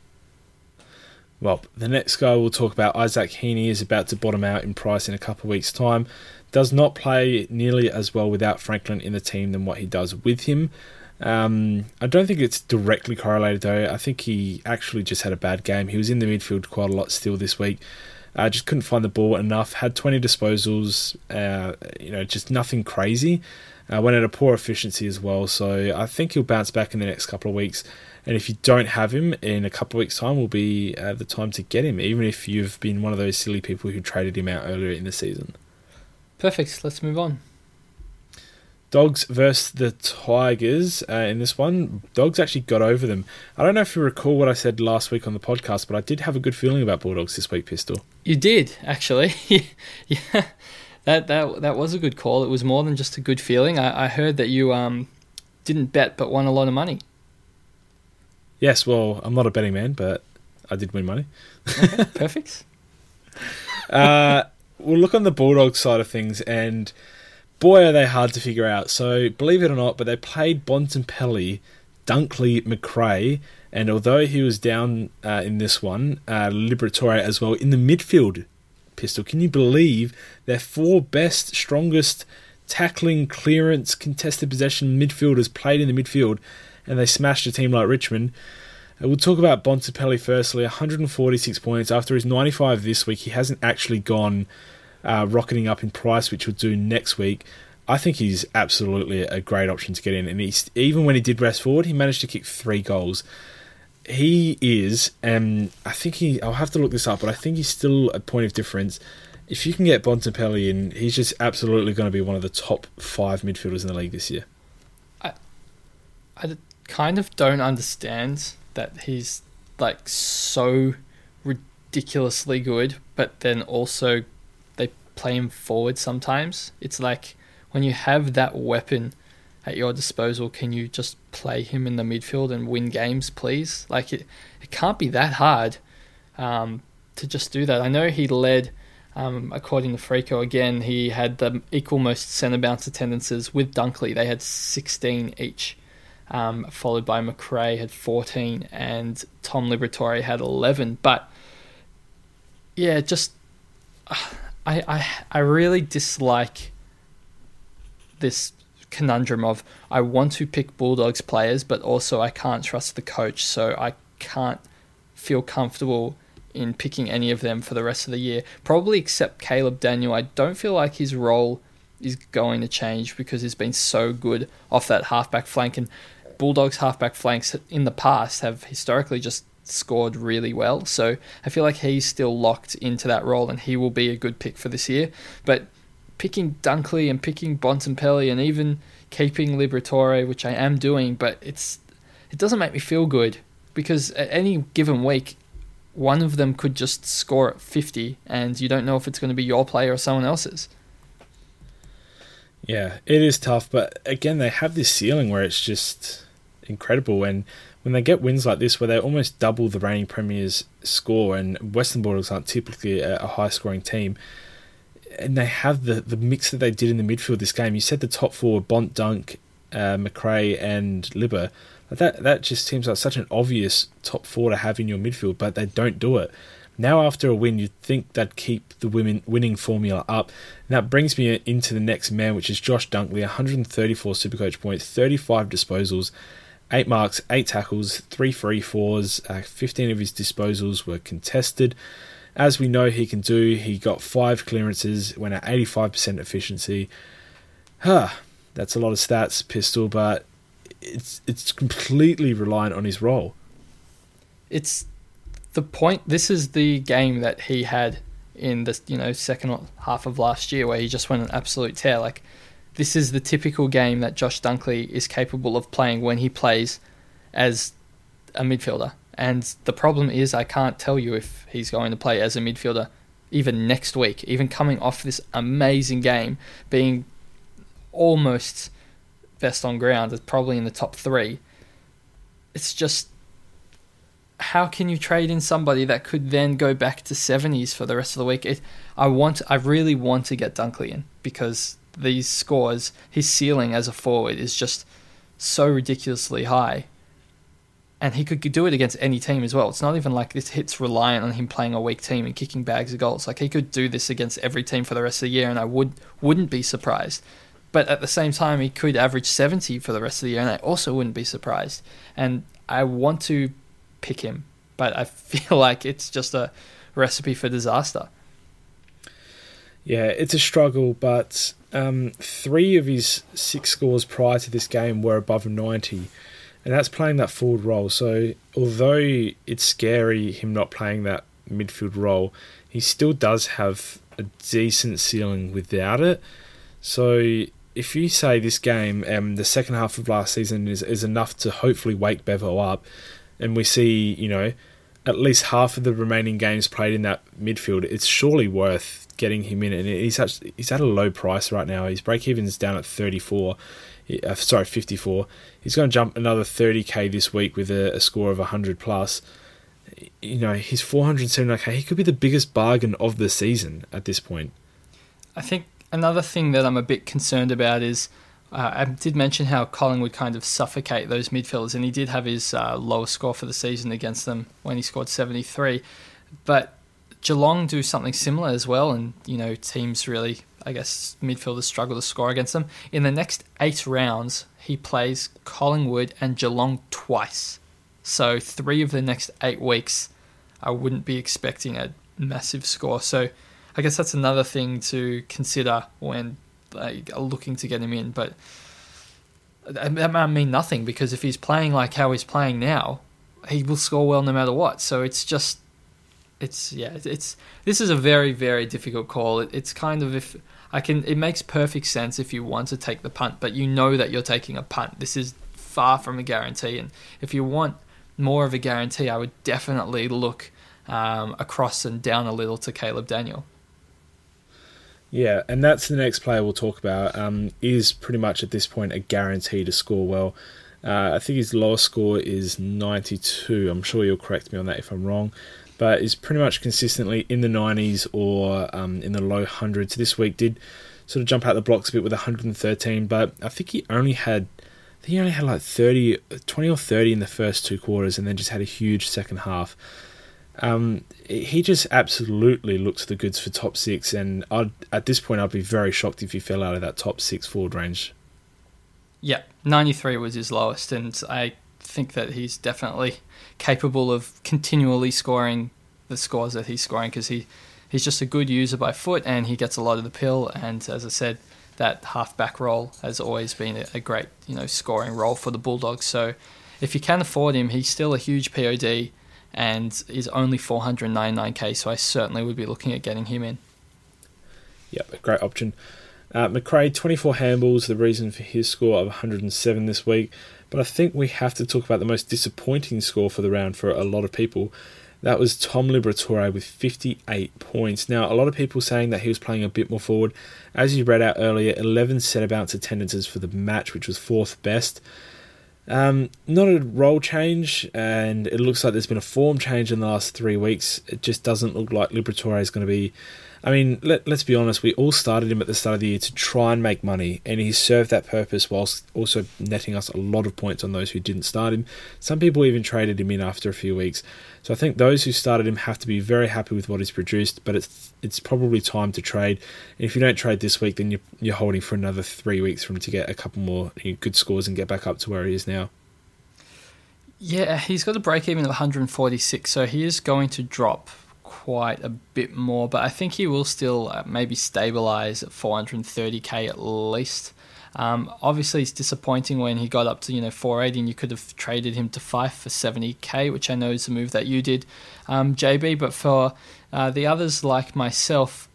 Well, the next guy we'll talk about, Isaac Heaney, is about to bottom out in price in a couple of weeks' time. Does not play nearly as well without Franklin in the team than what he does with him. Um, I don't think it's directly correlated though. I think he actually just had a bad game. He was in the midfield quite a lot still this week. Uh, just couldn't find the ball enough. Had 20 disposals. Uh, you know, just nothing crazy. Uh, went at a poor efficiency as well. So I think he'll bounce back in the next couple of weeks. And if you don't have him in a couple of weeks' time, will be uh, the time to get him, even if you've been one of those silly people who traded him out earlier in the season. Perfect. Let's move on. Dogs versus the Tigers uh, in this one. Dogs actually got over them. I don't know if you recall what I said last week on the podcast, but I did have a good feeling about Bulldogs this week, Pistol. You did, actually. yeah. That, that that was a good call. It was more than just a good feeling. I, I heard that you um, didn't bet but won a lot of money. Yes, well, I'm not a betting man, but I did win money. okay, perfect. uh, we'll look on the Bulldogs side of things, and boy, are they hard to figure out. So, believe it or not, but they played Bontempelli, Dunkley, Macrae, and although he was down uh, in this one, uh, Liberatore as well in the midfield. Pistol, can you believe their four best, strongest tackling, clearance, contested possession midfielders played in the midfield? and they smashed a team like Richmond. Uh, we'll talk about Bontempelli firstly. 146 points after his 95 this week. He hasn't actually gone uh, rocketing up in price, which we'll do next week. I think he's absolutely a great option to get in. And he's, even when he did rest forward, he managed to kick three goals. He is, and I think he. I'll have to look this up, but I think he's still a point of difference. If you can get Bontempelli in, he's just absolutely going to be one of the top five midfielders in the league this year. I, I kind of don't understand that he's like so ridiculously good, but then also play him forward sometimes. It's like when you have that weapon at your disposal, can you just play him in the midfield and win games, please? Like it, it can't be that hard um, to just do that. I know he led. Um, according to Freako, again, he had the equal most centre bounce attendances with Dunkley. They had 16 each um, followed by Macrae had 14 and Tom Liberatore had 11. But yeah, just I, I, I really dislike this conundrum of I want to pick Bulldogs players, but also I can't trust the coach, so I can't feel comfortable in picking any of them for the rest of the year. Probably except Caleb Daniel. I don't feel like his role is going to change because he's been so good off that halfback flank. And Bulldogs halfback flanks in the past have historically just scored really well. So I feel like he's still locked into that role and he will be a good pick for this year. But picking Dunkley and picking Bontempelli and even keeping Liberatore, which I am doing, but it's it doesn't make me feel good because at any given week, one of them could just score at 50 and you don't know if it's going to be your player or someone else's. Yeah, it is tough, but again, they have this ceiling where it's just incredible. And when they get wins like this, where they almost double the reigning premiers' score, and Western Bulldogs aren't typically a, a high scoring team, and they have the, the mix that they did in the midfield this game. You said the top four Bont, Dunk, uh, Macrae, and Libba. That that just seems like such an obvious top four to have in your midfield, but they don't do it. Now, after a win, you'd think they'd keep the women winning formula up. And that brings me into the next man, which is Josh Dunkley 134 Supercoach points, 35 disposals, 8 marks, 8 tackles, 3 free fours, uh, 15 of his disposals were contested. As we know he can do, he got 5 clearances, went at 85% efficiency. Huh, that's a lot of stats, Pistol, but it's it's completely reliant on his role. It's the point. This is the game that he had in the you know second half of last year where he just went an absolute tear. Like this is the typical game that Josh Dunkley is capable of playing when he plays as a midfielder. And the problem is, I can't tell you if he's going to play as a midfielder even next week, even coming off this amazing game, being almost best on ground, probably in the top three. It's just how can you trade in somebody that could then go back to 70s for the rest of the week? It, I want, I really want to get Dunkley in because these scores, his ceiling as a forward is just so ridiculously high. And he could do it against any team as well. It's not even like this hit's reliant on him playing a weak team and kicking bags of goals. Like he could do this against every team for the rest of the year, and I would wouldn't be surprised. But at the same time, he could average 70 for the rest of the year, and I also wouldn't be surprised. And I want to pick him, but I feel like it's just a recipe for disaster. Yeah, it's a struggle, but um, three of his six scores prior to this game were above 90, and that's playing that forward role. So, although it's scary him not playing that midfield role, he still does have a decent ceiling without it. So, if you say this game, um, the second half of last season is, is enough to hopefully wake Bevo up, and we see, you know, at least half of the remaining games played in that midfield, it's surely worth getting him in. And he's he's at a low price right now. His break even's down at 34. Uh, sorry, 54. He's going to jump another 30k this week with a, a score of 100 plus. You know, he's 479k. He could be the biggest bargain of the season at this point. I think another thing that I'm a bit concerned about is uh, I did mention how Collingwood kind of suffocate those midfielders, and he did have his uh, lowest score for the season against them when he scored 73. But Geelong do something similar as well, and you know teams really, I guess, midfielders struggle to score against them. In the next eight rounds, he plays Collingwood and Geelong twice. So three of the next eight weeks, I wouldn't be expecting a massive score. So I guess that's another thing to consider when like looking to get him in, but that might mean nothing because if he's playing like how he's playing now, he will score well no matter what. So it's just, it's yeah, it's this is a very very difficult call. It, it's kind of if I can, it makes perfect sense if you want to take the punt, but you know that you're taking a punt. This is far from a guarantee, and if you want more of a guarantee, I would definitely look um, across and down a little to Caleb Daniel. Yeah, and that's the next player we'll talk about. Um, is pretty much at this point a guarantee to score well. Uh, I think his lowest score is 92. I'm sure you'll correct me on that if I'm wrong, but is pretty much consistently in the 90s or um, in the low hundreds. This week did sort of jump out the blocks a bit with 113, but I think he only had. He only had like 30, 20 or 30 in the first two quarters, and then just had a huge second half. Um, he just absolutely looks the goods for top six, and I'd, at this point, I'd be very shocked if he fell out of that top six forward range. Yeah, 93 was his lowest, and I think that he's definitely capable of continually scoring the scores that he's scoring because he he's just a good user by foot and he gets a lot of the pill. And as I said, that half back role has always been a, a great you know scoring role for the Bulldogs. So if you can afford him, he's still a huge POD and is only 499k. So I certainly would be looking at getting him in. Yep, a great option. Uh, Macrae, 24 handballs, the reason for his score of 107 this week. But I think we have to talk about the most disappointing score for the round for a lot of people. That was Tom Liberatore with 58 points. Now, a lot of people saying that he was playing a bit more forward. As you read out earlier, 11 centre bounce attendances for the match, which was fourth best. Um, not a role change, and it looks like there's been a form change in the last three weeks. It just doesn't look like Liberatore is going to be I mean, let, let's be honest, we all started him at the start of the year to try and make money, and he served that purpose whilst also netting us a lot of points on those who didn't start him. Some people even traded him in after a few weeks. So I think those who started him have to be very happy with what he's produced, but it's it's probably time to trade. And if you don't trade this week, then you're, you're holding for another three weeks for him to get a couple more good scores and get back up to where he is now. Yeah, he's got a break even of 146, so he is going to drop quite a bit more, but I think he will still uh, maybe stabilize at 430k at least. Um, obviously, it's disappointing when he got up to you know 480, and you could have traded him to five for 70k, which I know is a move that you did, um, JB. But for uh, the others like myself,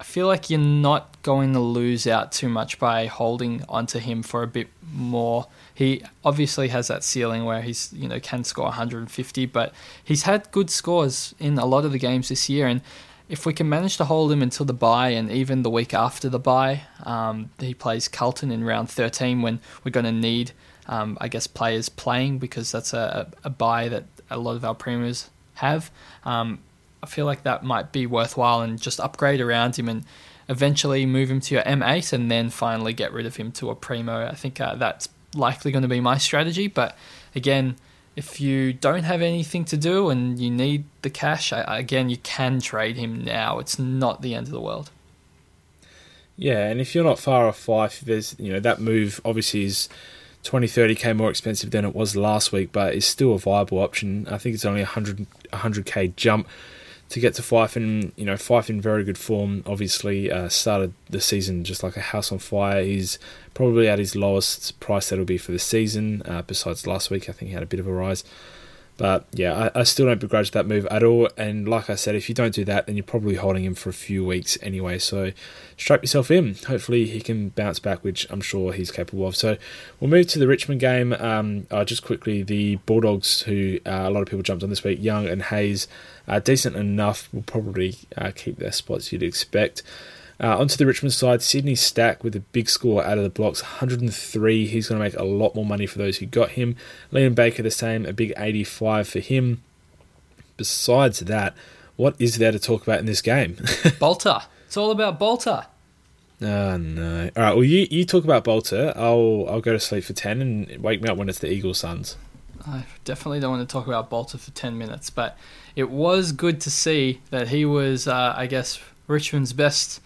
I feel like you're not going to lose out too much by holding onto him for a bit more he obviously has that ceiling where he's you know can score 150, but he's had good scores in a lot of the games this year, and if we can manage to hold him until the bye and even the week after the bye, um, he plays Carlton in round 13 when we're going to need, um, I guess, players playing because that's a, a bye that a lot of our premiers have. Um, I feel like that might be worthwhile and just upgrade around him and eventually move him to your M8 and then finally get rid of him to a primo. I think uh, that's likely going to be my strategy. But again, if you don't have anything to do and you need the cash, I, again, you can trade him now. It's not the end of the world. Yeah, and if you're not far off Fyfe, there's you know that move obviously is 20 30k more expensive than it was last week, but it's still a viable option. I think it's only a 100 100k jump to get to Fyfe, and you know Fyfe in very good form. Obviously, uh, started the season just like a house on fire. He's probably at his lowest price that'll be for the season. Uh, besides last week, I think he had a bit of a rise. But yeah, I, I, still don't begrudge that move at all. And like I said, if you don't do that, then you're probably holding him for a few weeks anyway. So strap yourself in. Hopefully he can bounce back, which I'm sure he's capable of. So we'll move to the Richmond game. Um, uh, just quickly, the Bulldogs, who uh, a lot of people jumped on this week, Young and Hayes, uh, decent enough, will probably uh, keep their spots you'd expect. Uh, onto the Richmond side, Sydney Stack with a big score out of the blocks, 103. He's going to make a lot more money for those who got him. Liam Baker the same, a big 85 for him. Besides that, what is there to talk about in this game? Bolter. It's all about Bolter. Oh no! All right. Well, you, you talk about Bolter. I'll I'll go to sleep for ten and wake me up when it's the Eagles Suns. I definitely don't want to talk about Bolter for ten minutes, but it was good to see that he was, uh, I guess, Richmond's best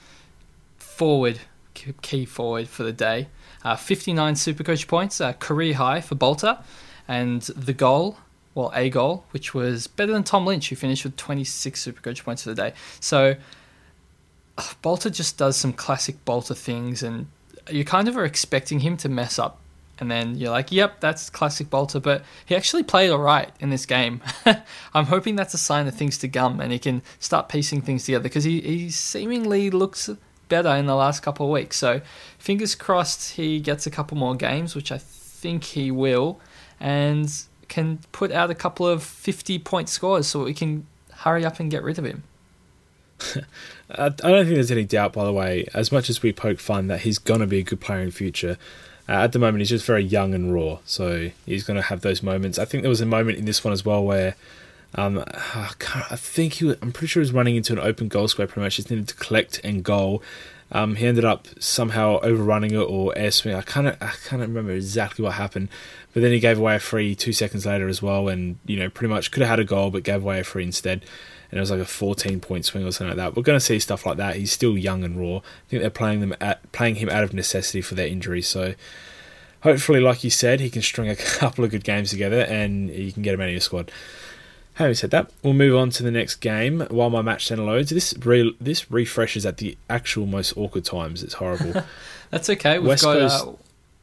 forward, key forward for the day. Uh, 59 Supercoach points, uh, career high for Bolter, and the goal, well, a goal, which was better than Tom Lynch, who finished with 26 Supercoach points for the day. So uh, Bolter just does some classic Bolter things, and you kind of are expecting him to mess up. And then you're like, yep, that's classic Bolter, but he actually played all right in this game. I'm hoping that's a sign of things to come, and he can start piecing things together because he, he seemingly looks better in the last couple of weeks. So fingers crossed he gets a couple more games, which I think he will, and can put out a couple of 50 point scores so we can hurry up and get rid of him. I don't think there's any doubt, by the way, as much as we poke fun that he's going to be a good player in future. Uh, at the moment, he's just very young and raw, so he's going to have those moments. I think there was a moment in this one as well where um, I think he was, I'm pretty sure he was running into an open goal square pretty much. Just needed to collect and goal. Um, he ended up somehow overrunning it or air swing. I can't I can't remember exactly what happened, but then he gave away a free two seconds later as well, and you know pretty much could have had a goal but gave away a free instead. And it was like a 14 point swing or something like that. We're going to see stuff like that. He's still young and raw. I think they're playing them at playing him out of necessity for their injury. So hopefully, like you said, he can string a couple of good games together and you can get him out of your squad. Having said that, we'll move on to the next game while my match center loads. This re- this refreshes at the actual most awkward times. It's horrible. That's okay. We've West got Coast, uh,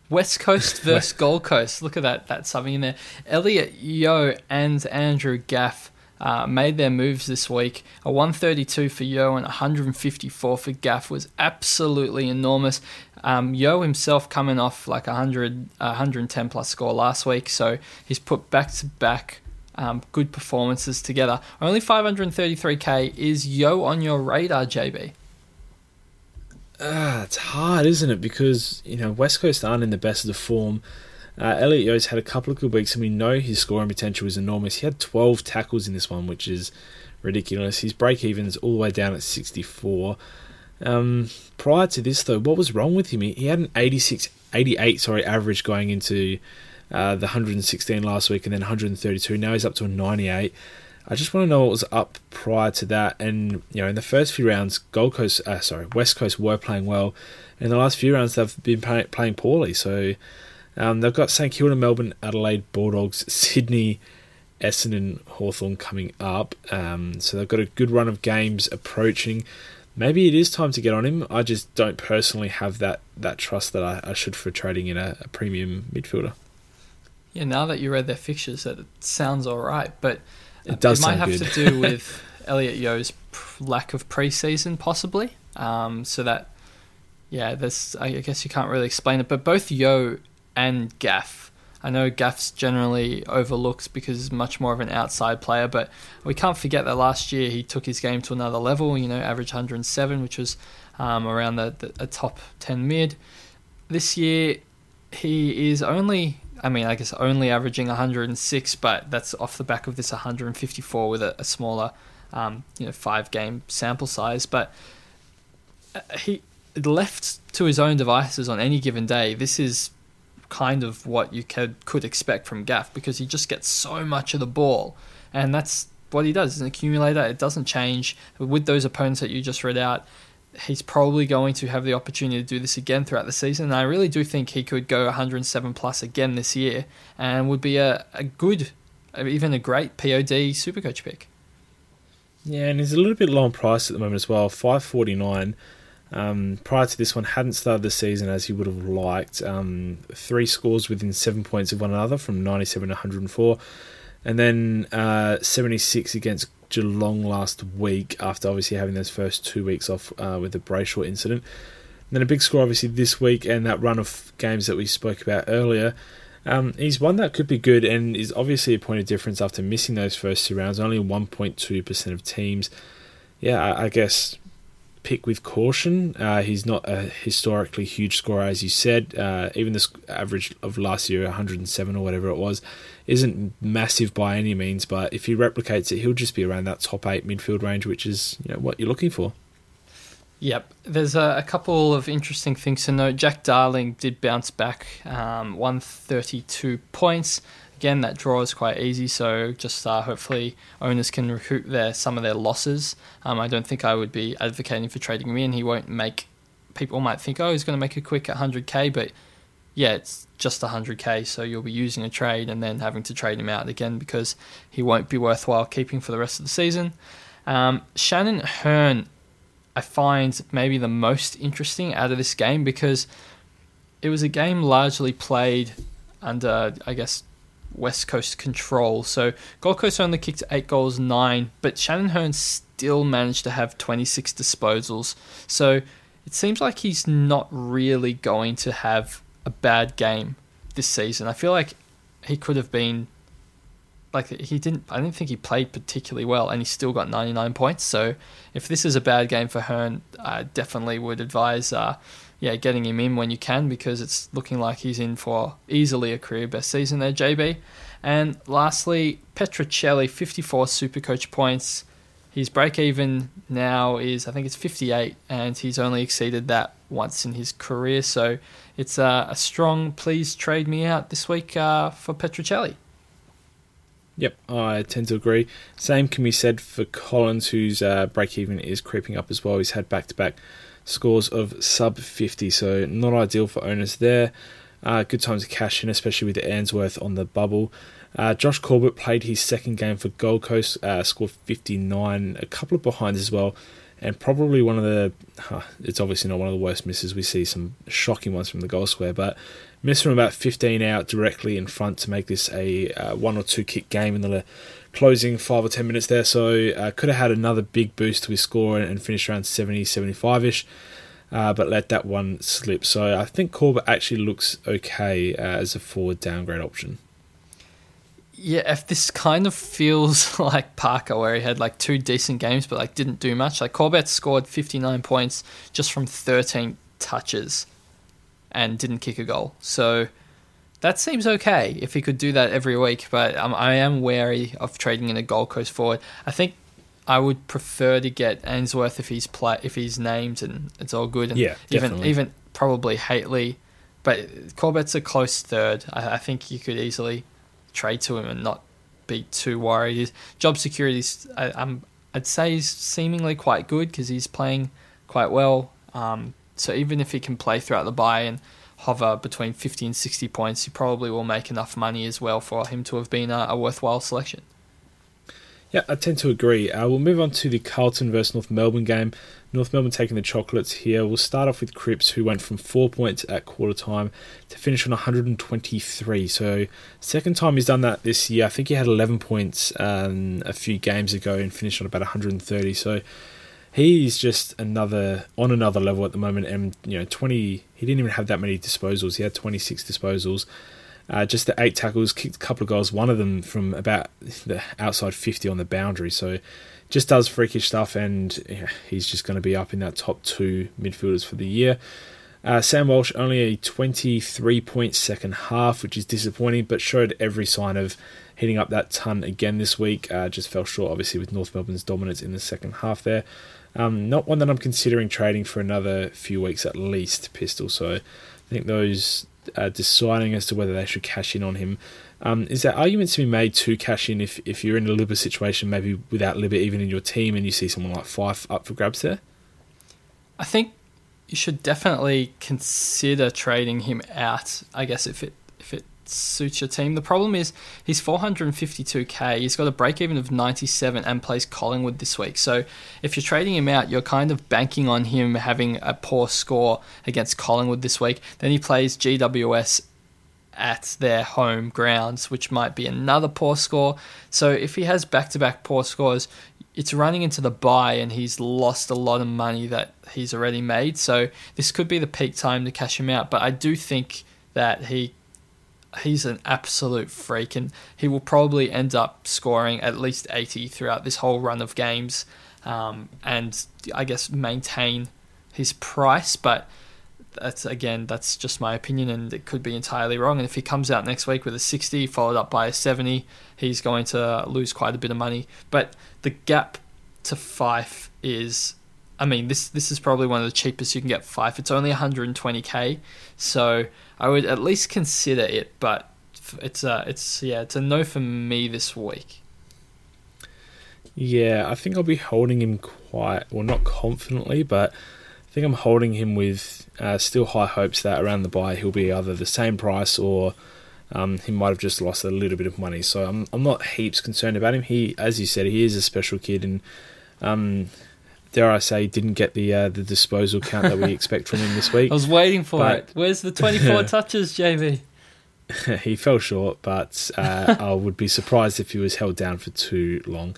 West Coast versus Gold Coast. Look at that that subbing in there. Elliot Yeo and Andrew Gaff uh, made their moves this week. A 132 for Yeo and 154 for Gaff was absolutely enormous. Um, Yeo himself coming off like a 100, 110 plus score last week, so he's put back to back um, good performances together. Only 533k. Is Yeo on your radar, JB? Ah, it's hard, isn't it? Because you know West Coast aren't in the best of the form. Uh, Elliot Yeo's had a couple of good weeks, and we know his scoring potential is enormous. He had 12 tackles in this one, which is ridiculous. His break even's all the way down at 64. Um, prior to this, though, what was wrong with him? He, he had an 86, 88 sorry, average going into uh, the 116 last week, and then 132. Now he's up to a 98. I just want to know what was up prior to that. And you know, in the first few rounds, Gold Coast, uh, sorry, West Coast were playing well. In the last few rounds, they've been play- playing poorly. So um, they've got St Kilda, Melbourne, Adelaide, Bulldogs, Sydney, Essendon, Hawthorn coming up. Um, so they've got a good run of games approaching. Maybe it is time to get on him. I just don't personally have that, that trust that I, I should for trading in a, a, premium midfielder. Yeah, now that you read their fixtures, that it sounds all right, but it does. It might have good. to do with Elliot Yeo's lack of preseason, possibly. Um, so that, yeah, this I guess you can't really explain it, but both Yeo and Gaff. I know Gaff's generally overlooked because he's much more of an outside player, but we can't forget that last year he took his game to another level. You know, average 107, which was um, around the, the top 10 mid. This year, he is only, I mean, I guess only averaging 106, but that's off the back of this 154 with a, a smaller, um, you know, five game sample size. But uh, he left to his own devices on any given day. This is kind of what you could could expect from Gaff because he just gets so much of the ball, and that's what he does. He's an accumulator. It doesn't change with those opponents that you just read out. He's probably going to have the opportunity to do this again throughout the season. And I really do think he could go 107 plus again this year and would be a, a good, even a great POD supercoach pick. Yeah, and he's a little bit low on price at the moment as well. 549 um, prior to this one, hadn't started the season as he would have liked. Um, three scores within seven points of one another from 97 to 104. And then uh, 76 against Geelong last week after obviously having those first two weeks off uh, with the Brayshaw incident. And then a big score obviously this week and that run of games that we spoke about earlier. Um, he's one that could be good and is obviously a point of difference after missing those first two rounds. Only 1.2% of teams. Yeah, I, I guess pick with caution. Uh, he's not a historically huge scorer, as you said. Uh, even the average of last year, 107 or whatever it was, isn't massive by any means. But if he replicates it, he'll just be around that top eight midfield range, which is you know what you're looking for. Yep, there's a, a couple of interesting things to note. Jack Darling did bounce back, um, 132 points again, that draw is quite easy, so just uh, hopefully owners can recoup their some of their losses. Um, I don't think I would be advocating for trading him in. He won't make people might think, oh, he's going to make a quick 100k, but yeah, it's just 100k, so you'll be using a trade and then having to trade him out again because he won't be worthwhile keeping for the rest of the season. Um, Shannon Hurn, I find maybe the most interesting out of this game because it was a game largely played under, I guess, West Coast control. So Gold Coast only kicked eight goals, nine, but Shannon Hurn still managed to have 26 disposals. So it seems like he's not really going to have a bad game this season. I feel like he could have been like he didn't I didn't think he played particularly well and he still got 99 points. So if this is a bad game for Hurn, I definitely would advise uh, yeah, getting him in when you can because it's looking like he's in for easily a career best season there, JB. And lastly, Petruccelle, 54 super coach points. His break even now is, I think it's 58, and he's only exceeded that once in his career. So it's uh, a strong, please trade me out this week uh, for Petruccelle. Yep, I tend to agree. Same can be said for Collins, whose uh, break even is creeping up as well. He's had back to back scores of sub 50, so not ideal for owners there. Uh, good time to cash in, especially with the Ainsworth on the bubble. Uh, Josh Corbett played his second game for Gold Coast, uh, scored 59, a couple of behinds as well, and probably one of the. Huh, it's obviously not one of the worst misses. We see some shocking ones from the goal square, but missed from about 15 out directly in front to make this a uh, one or two kick game in the closing five or ten minutes there. So uh, could have had another big boost to his score and, and finished around 70, 75 ish. Uh, but let that one slip. So I think Corbett actually looks okay uh, as a forward downgrade option. Yeah, if this kind of feels like Parker, where he had like two decent games but like didn't do much. Like Corbett scored 59 points just from 13 touches and didn't kick a goal. So that seems okay if he could do that every week. But um, I am wary of trading in a Gold Coast forward. I think I would prefer to get Ainsworth if he's play if he's named and it's all good. And yeah, even even probably Hately, but Corbett's a close third. I, I, think you could easily trade to him and not be too worried. His job security, I'm I'd say he's seemingly quite good because he's playing quite well. Um, so even if he can play throughout the bye and hover between 50 and 60 points, he probably will make enough money as well for him to have been a, a worthwhile selection. Yeah, I tend to agree. Uh, we'll move on to the Carlton versus North Melbourne game. North Melbourne taking the chocolates here. We'll start off with Cripps, who went from four points at quarter time to finish on 123. So, second time he's done that this year. I think he had 11 points um, a few games ago and finished on about 130. So, he's just another on another level at the moment. And you know, 20. He didn't even have that many disposals. He had 26 disposals. Uh, just the eight tackles, kicked a couple of goals, one of them from about the outside 50 on the boundary. So just does freakish stuff, and yeah, he's just going to be up in that top two midfielders for the year. Uh, Sam Walsh only a 23 point second half, which is disappointing, but showed every sign of hitting up that ton again this week. Uh, just fell short, obviously, with North Melbourne's dominance in the second half there. Um, not one that I'm considering trading for another few weeks at least, Pistol. So I think those uh, deciding as to whether they should cash in on him. Um, is there arguments to be made to cash in if, if you're in a Libba situation, maybe without Libba even in your team, and you see someone like Fyfe up for grabs there? I think you should definitely consider trading him out. I guess if it suits your team. The problem is he's 452k. He's got a break even of 97 and plays Collingwood this week. So if you're trading him out, you're kind of banking on him having a poor score against Collingwood this week. Then he plays GWS at their home grounds, which might be another poor score. So if he has back to back poor scores, it's running into the bye and he's lost a lot of money that he's already made. So this could be the peak time to cash him out. But I do think that he he's an absolute freak, and he will probably end up scoring at least 80 throughout this whole run of games, um, and I guess maintain his price. But that's again, that's just my opinion, and it could be entirely wrong. And if he comes out next week with a 60 followed up by a 70, he's going to lose quite a bit of money. But the gap to Fyfe is I mean, this this is probably one of the cheapest you can get Fyfe. It's only 120k, so I would at least consider it. But it's a it's yeah, it's a no for me this week. Yeah, I think I'll be holding him quite well, not confidently, but I think I'm holding him with uh, still high hopes that around the bye he'll be either the same price or um, he might have just lost a little bit of money. So I'm I'm not heaps concerned about him. He, as you said, he is a special kid, and um, dare I say, didn't get the uh, the disposal count that we expect from him this week. I was waiting for but, it. Where's the 24 touches, JB? he fell short, but uh, I would be surprised if he was held down for too long.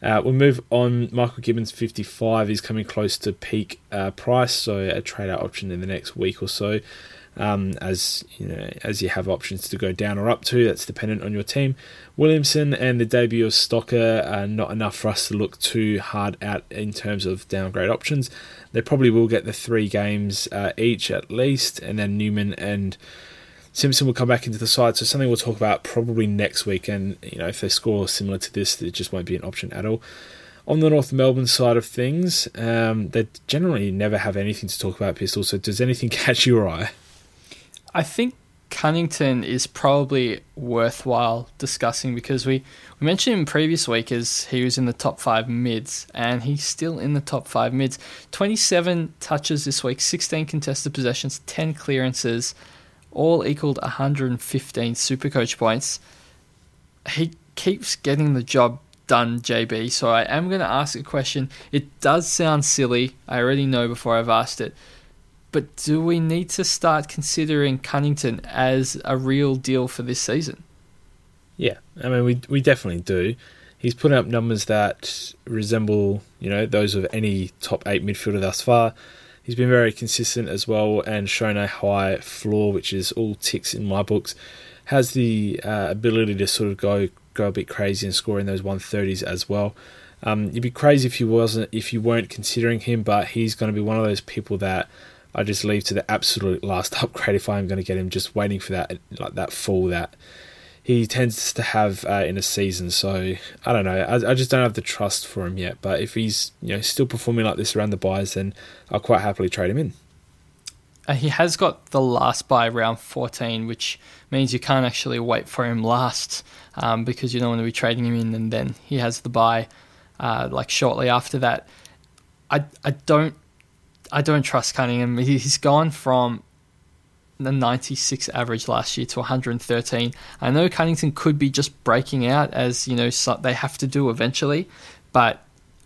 Uh, we'll move on. Michael Gibbons, 55, is coming close to peak uh, price, so a trade out option in the next week or so um, as you know, as you have options to go down or up to. That's dependent on your team. Williamson and the debut of Stocker are not enough for us to look too hard at in terms of downgrade options. They probably will get the three games uh, each at least, and then Newman and Simpson will come back into the side. So something we'll talk about probably next week. And you know, if they score similar to this, it just won't be an option at all. On the North Melbourne side of things, um, they generally never have anything to talk about Pistol. So does anything catch your eye? I think Cunnington is probably worthwhile discussing because we, we mentioned him previous week as he was in the top five mids, and he's still in the top five mids. 27 touches this week, 16 contested possessions, 10 clearances, all equaled 115 super coach points. he keeps getting the job done, JB. So I am going to ask a question. It does sound silly. I already know before I've asked it. But do we need to start considering Cunnington as a real deal for this season? Yeah, I mean, we we definitely do. He's putting up numbers that resemble, you know, those of any top eight midfielder thus far. He's been very consistent as well and shown a high floor, which is all ticks in my books. Has the uh, ability to sort of go go a bit crazy and score in those 130s as well. Um, you'd be crazy if you wasn't if you weren't considering him, but he's going to be one of those people that I just leave to the absolute last upgrade if I'm going to get him. Just waiting for that like that fall that he tends to have uh, in a season. So I don't know. I, I, just don't have the trust for him yet. But if he's you know still performing like this around the buys, then I'll quite happily trade him in. Uh, he has got the last buy round 14, which means you can't actually wait for him last um, because you don't want to be trading him in, and then he has the buy uh, like shortly after that. I I don't I don't trust Cunnington. He's gone from the 96 average last year to 113. I know Cunnington could be just breaking out as you know they have to do eventually, but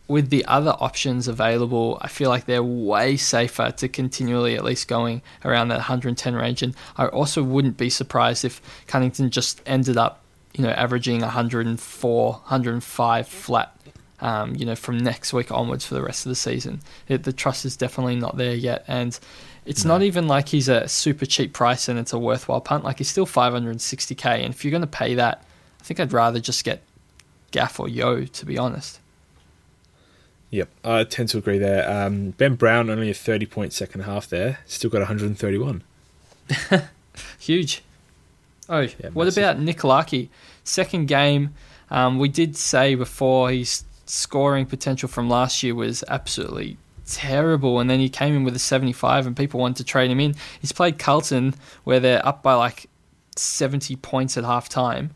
with the other options available, I feel like they're way safer to continually at least going around that 110 range. And I also wouldn't be surprised if Cunnington just ended up you know, averaging 104, 105 flat, um, you know, from next week onwards for the rest of the season. It, the trust is definitely not there yet. And it's no. not even like he's a super cheap price and it's a worthwhile punt. Like he's still 560k. And if you're going to pay that, I think I'd rather just get Gaff or Yeo, to be honest. Yep, I tend to agree there. Um, ben Brown only a 30 point second half there, still got 131. Huge. Oh, yeah, what massive. about Nick? Second game, um, we did say before his scoring potential from last year was absolutely terrible, and then he came in with a 75, and people wanted to trade him in. He's played Carlton, where they're up by like 70 points at half time,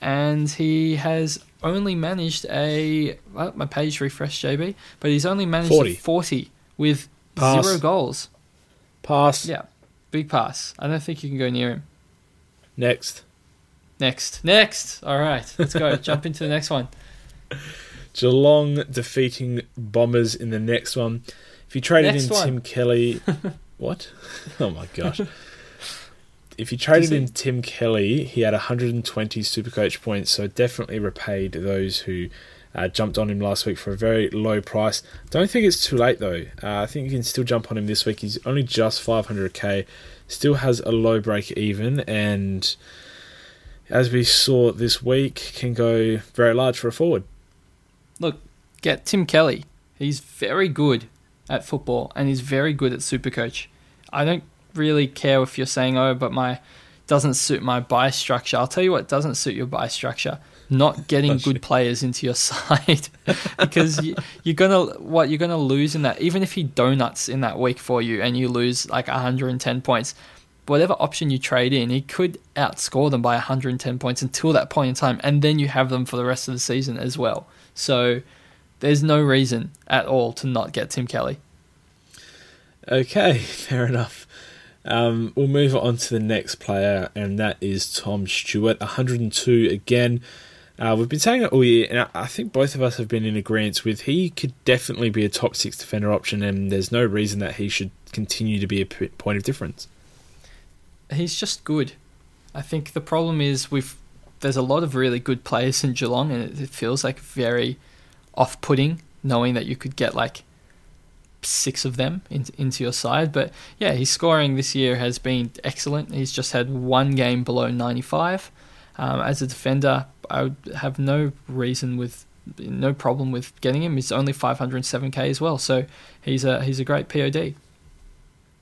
and he has only managed a. Well, my page refreshed, JB, but he's only managed 40, 40 with pass. zero goals. Pass. Yeah, big pass. I don't think you can go near him. Next. Next. Next. All right. Let's go. Jump into the next one. Geelong defeating Bombers in the next one. If you traded next in one. Tim Kelly. what? Oh my gosh. If you traded in Tim Kelly, he had 120 Supercoach points, so definitely repaid those who uh, jumped on him last week for a very low price. Don't think it's too late though. Uh, I think you can still jump on him this week. He's only just 500k still has a low break even, and as we saw this week, can go very large for a forward. Look, get Tim Kelly. He's very good at football and he's very good at Supercoach. I don't really care if you're saying, oh, but my doesn't suit my buy structure. I'll tell you what doesn't suit your buy structure not getting oh, good players into your side because you, are gonna what you're gonna lose in that. Even if he donuts in that week for you and you lose like 110 points, whatever option you trade in, he could outscore them by 110 points until that point in time, and then you have them for the rest of the season as well. So there's no reason at all to not get Tim Kelly. Okay, fair enough. Um, we'll move on to the next player, and that is Tom Stewart, 102 again. Uh, we've been saying it all year, and I think both of us have been in agreement with he could definitely be a top six defender option, and there's no reason that he should continue to be a point of difference. He's just good. I think the problem is we've there's a lot of really good players in Geelong, and it, feels like very off-putting knowing that you could get like six of them in, into your side. But yeah, his scoring this year has been excellent. He's just had one game below 95. Um, as a defender, I would have no reason with no problem with getting him. He's only 507k as well, so he's a he's a great POD.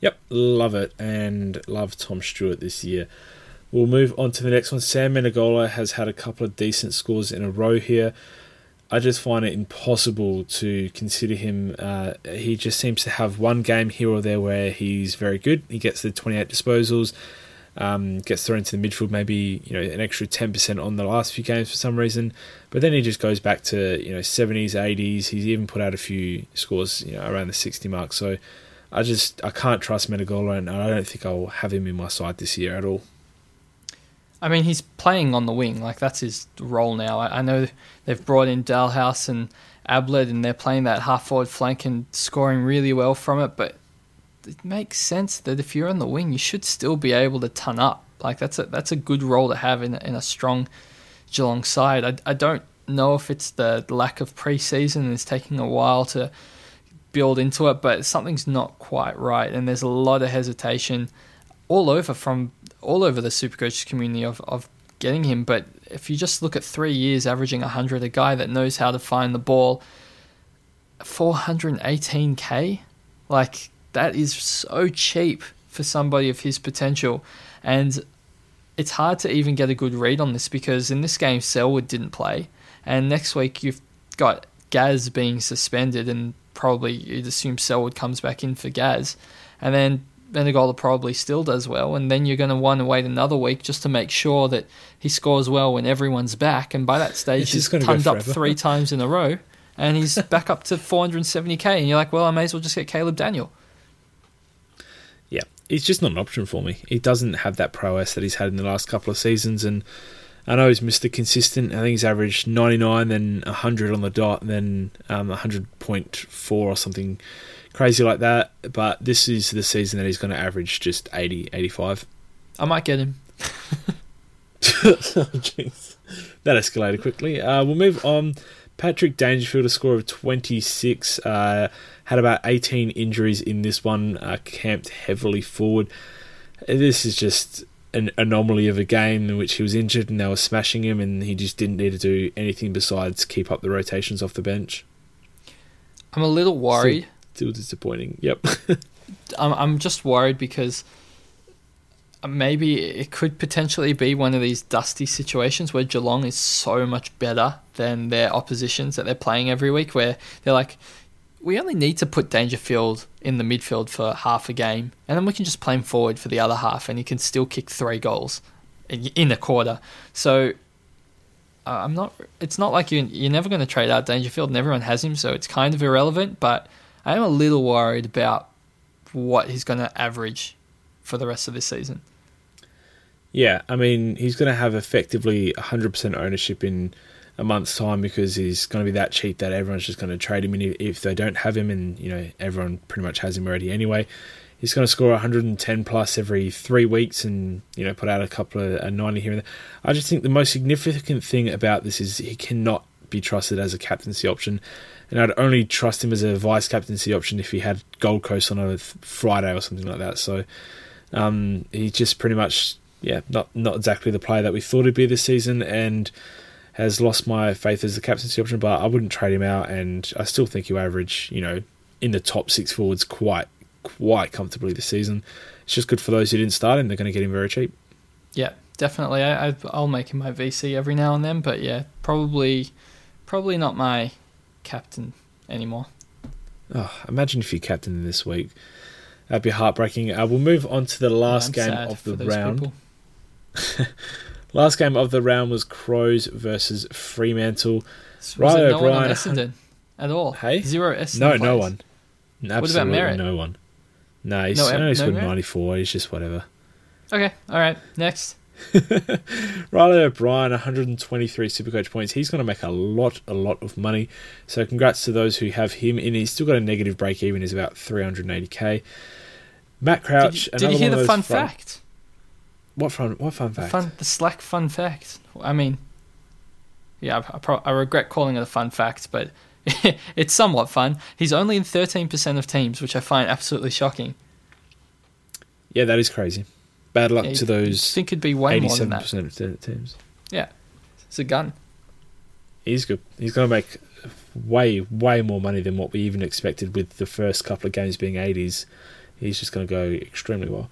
Yep, love it and love Tom Stewart this year. We'll move on to the next one. Sam Menegola has had a couple of decent scores in a row here. I just find it impossible to consider him. Uh, he just seems to have one game here or there where he's very good. He gets the 28 disposals, um, gets thrown into the midfield, maybe you know an extra ten percent on the last few games for some reason, but then he just goes back to you know seventies, eighties. He's even put out a few scores you know around the sixty mark. So I just I can't trust Menegola, and I don't think I'll have him in my side this year at all. I mean, he's playing on the wing. Like that's his role now. I, I know they've brought in Dahlhaus and Ablett, and they're playing that half forward flank and scoring really well from it. But it makes sense that if you're on the wing, you should still be able to ton up. Like that's a that's a good role to have in in a strong Geelong side. I, I don't know if it's the lack of preseason and it's taking a while to build into it, but something's not quite right, and there's a lot of hesitation all over from all over the Supercoach community of, of getting him. But if you just look at three years, averaging 100, a guy that knows how to find the ball, 418k, like that is so cheap for somebody of his potential, and it's hard to even get a good read on this because in this game Selwood didn't play, and next week you've got Gaz being suspended, and probably you'd assume Selwood comes back in for Gaz, and then Menegola probably still does well, and then you're going to want to wait another week just to make sure that he scores well when everyone's back. And by that stage, he's turned up three times in a row, and he's back up to 470k. And you're like, well, I may as well just get Caleb Daniel. Yeah, he's just not an option for me. He doesn't have that prowess that he's had in the last couple of seasons, and I know he's Mr. Consistent. I think he's averaged 99, then 100 on the dot, and then um, 100.4 or something crazy like that. But this is the season that he's going to average just 80, 85. I might get him. Jeez. That escalated quickly. Uh, we'll move on. Patrick Dangerfield, a score of 26, uh, had about 18 injuries in this one, uh, camped heavily forward. This is just an anomaly of a game in which he was injured and they were smashing him, and he just didn't need to do anything besides keep up the rotations off the bench. I'm a little worried still disappointing. Yep. I'm I'm just worried because maybe it could potentially be one of these dusty situations where Geelong is so much better than their oppositions that they're playing every week, where they're like, we only need to put Dangerfield in the midfield for half a game, and then we can just play him forward for the other half, and he can still kick three goals in a quarter. So uh, I'm not. It's not like you you're never going to trade out Dangerfield, and everyone has him, so it's kind of irrelevant. But I am a little worried about what he's going to average for the rest of this season. Yeah, I mean, he's going to have effectively 100% ownership in a month's time because he's going to be that cheap that everyone's just going to trade him in if they don't have him, and you know everyone pretty much has him already anyway. He's going to score 110 plus every three weeks, and you know put out a couple of a 90 here and there. I just think the most significant thing about this is he cannot be trusted as a captaincy option and I'd only trust him as a vice captaincy option if he had Gold Coast on a Friday or something like that. So um, he's just pretty much, yeah, not not exactly the player that we thought he'd be this season, and has lost my faith as a captaincy option. But I wouldn't trade him out, and I still think he'll average, you know, in the top six forwards quite quite comfortably this season. It's just good for those who didn't start him; they're going to get him very cheap. Yeah, definitely. I, I'll make him my VC every now and then, but yeah, probably probably not my captain anymore. Oh, imagine if you captain this week. That'd be heartbreaking. Uh, we'll move on to the last game of the round. last game of the round was Crows versus Fremantle. Was Riley no O'Brien, Essendon at all? Hey, zero Essendon. No, players. no one. Absolutely what about Merrett? no one. No, he's no, only no 94. He's just whatever. Okay, all right. Next. Riley O'Brien, 123 Supercoach points. He's going to make a lot, a lot of money. So congrats to those who have him in. He's still got a negative break even. He's about 380k. Matt Crouch. Did you, did you hear the fun fun, fact? What fun? What fun fact? The, fun, the Slack fun fact. I mean, yeah, I, I, pro- I regret calling it a fun fact, but it's somewhat fun. He's only in 13% of teams, which I find absolutely shocking. Yeah, that is crazy. Bad luck yeah, to those. I think it'd be way more than that. percent of teams. Yeah, it's a gun. He's good. He's going to make way, way more money than what we even expected with the first couple of games being 80s. He's just going to go extremely well.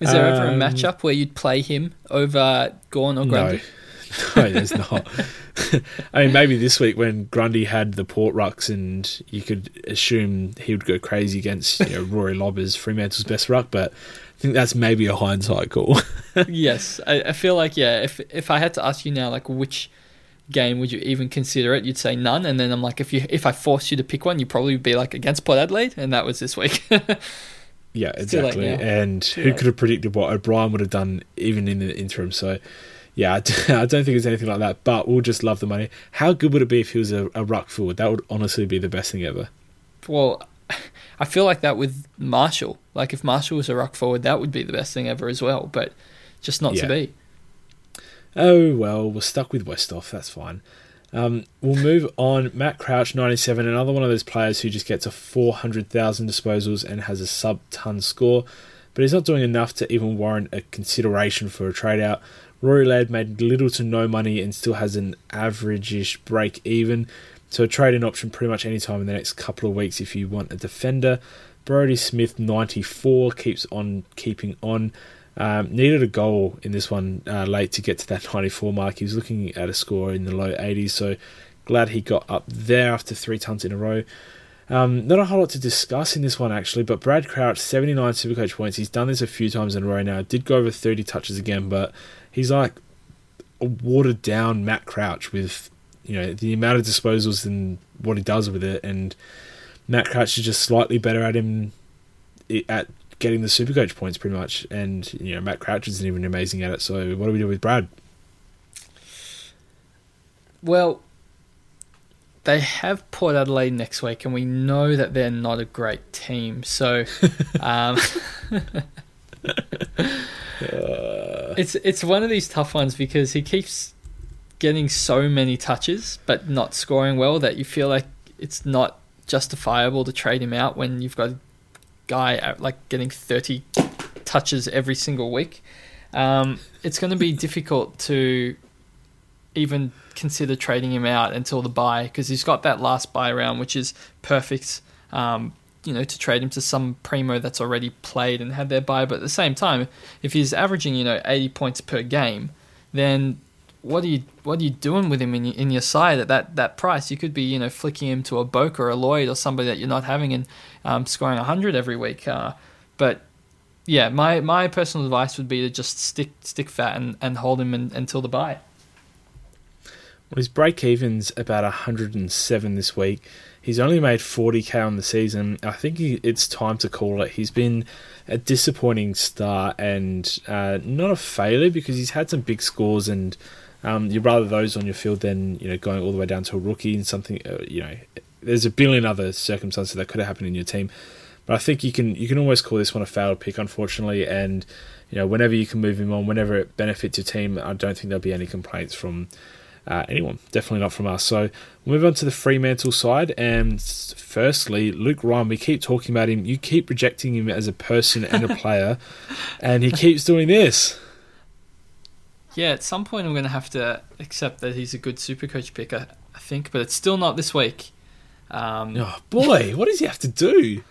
Is there um, ever a um, matchup where you'd play him over Gawn or Grundy? No, no there's not. I mean, maybe this week when Grundy had the port rucks and you could assume he would go crazy against you know, Rory Lobbers, Fremantle's best ruck, but think that's maybe a hindsight call. yes, I, I, feel like yeah. If if I had to ask you now, like which game would you even consider it? You'd say none, and then I'm like, if you if I forced you to pick one, you'd probably be like against Port Adelaide, and that was this week. yeah, exactly. And who could have predicted what O'Brien would have done even in the interim? So, yeah, I don't think it's anything like that. But we'll just love the money. How good would it be if he was a, a ruck forward? That would honestly be the best thing ever. Well, I feel like that with Marshall. Like if Marshall was a ruck forward, that would be the best thing ever as well. But just not yeah. to be. Oh well, we're stuck with Westhoff. That's fine. Um, we'll move on. Matt Crouch, 97, another one of those players who just gets a 400,000 disposals and has a sub ton score, but he's not doing enough to even warrant a consideration for a trade out. Rory Laird made little to no money and still has an average ish break even, so a trade in option pretty much any time in the next couple of weeks if you want a defender. Brodie Smith, 94, keeps on keeping on. Um, needed a goal in this one uh, late to get to that 94 mark. He was looking at a score in the low 80s, so glad he got up there after three tons in a row. Um, not a whole lot to discuss in this one actually, but Brad Crouch, 79 Supercoach points. He's done this a few times in a row now. Did go over 30 touches again, but he's like a watered down Matt Crouch with you know the amount of disposals and what he does with it, and Matt Crouch is just slightly better at him at getting the super coach points pretty much. And you know, Matt Crouch isn't even amazing at it. So what do we do with Brad? Well, they have Port Adelaide next week, and we know that they're not a great team. So, um, uh. it's it's one of these tough ones because he keeps getting so many touches but not scoring well that you feel like it's not justifiable to trade him out when you've got a guy at like getting 30 touches every single week. Um, it's going to be difficult to even consider trading him out until the buy because he's got that last buy round, which is perfect. Um, you know, to trade him to some primo that's already played and had their buy. But at the same time, if he's averaging you know 80 points per game, then what are you what are you doing with him in your, in your side at that, that price? You could be you know flicking him to a Boak or a Lloyd or somebody that you're not having and um, scoring hundred every week. Uh, but yeah, my my personal advice would be to just stick stick fat and, and hold him in, until the buy. Well, his break even's about 107 this week. He's only made 40k on the season. I think he, it's time to call it. He's been a disappointing start and uh, not a failure because he's had some big scores and um, you'd rather those on your field than you know going all the way down to a rookie and something. Uh, you know, there's a billion other circumstances that could have happened in your team, but I think you can you can almost call this one a failed pick, unfortunately. And you know, whenever you can move him on, whenever it benefits your team, I don't think there'll be any complaints from. Uh, anyone, definitely not from us. So we'll move on to the Fremantle side. And firstly, Luke Ryan, we keep talking about him. You keep rejecting him as a person and a player, and he keeps doing this yeah, at some point I'm going to have to accept that he's a good super coach pick, I, I think, but it's still not this week. Um, oh boy, what does he have to do?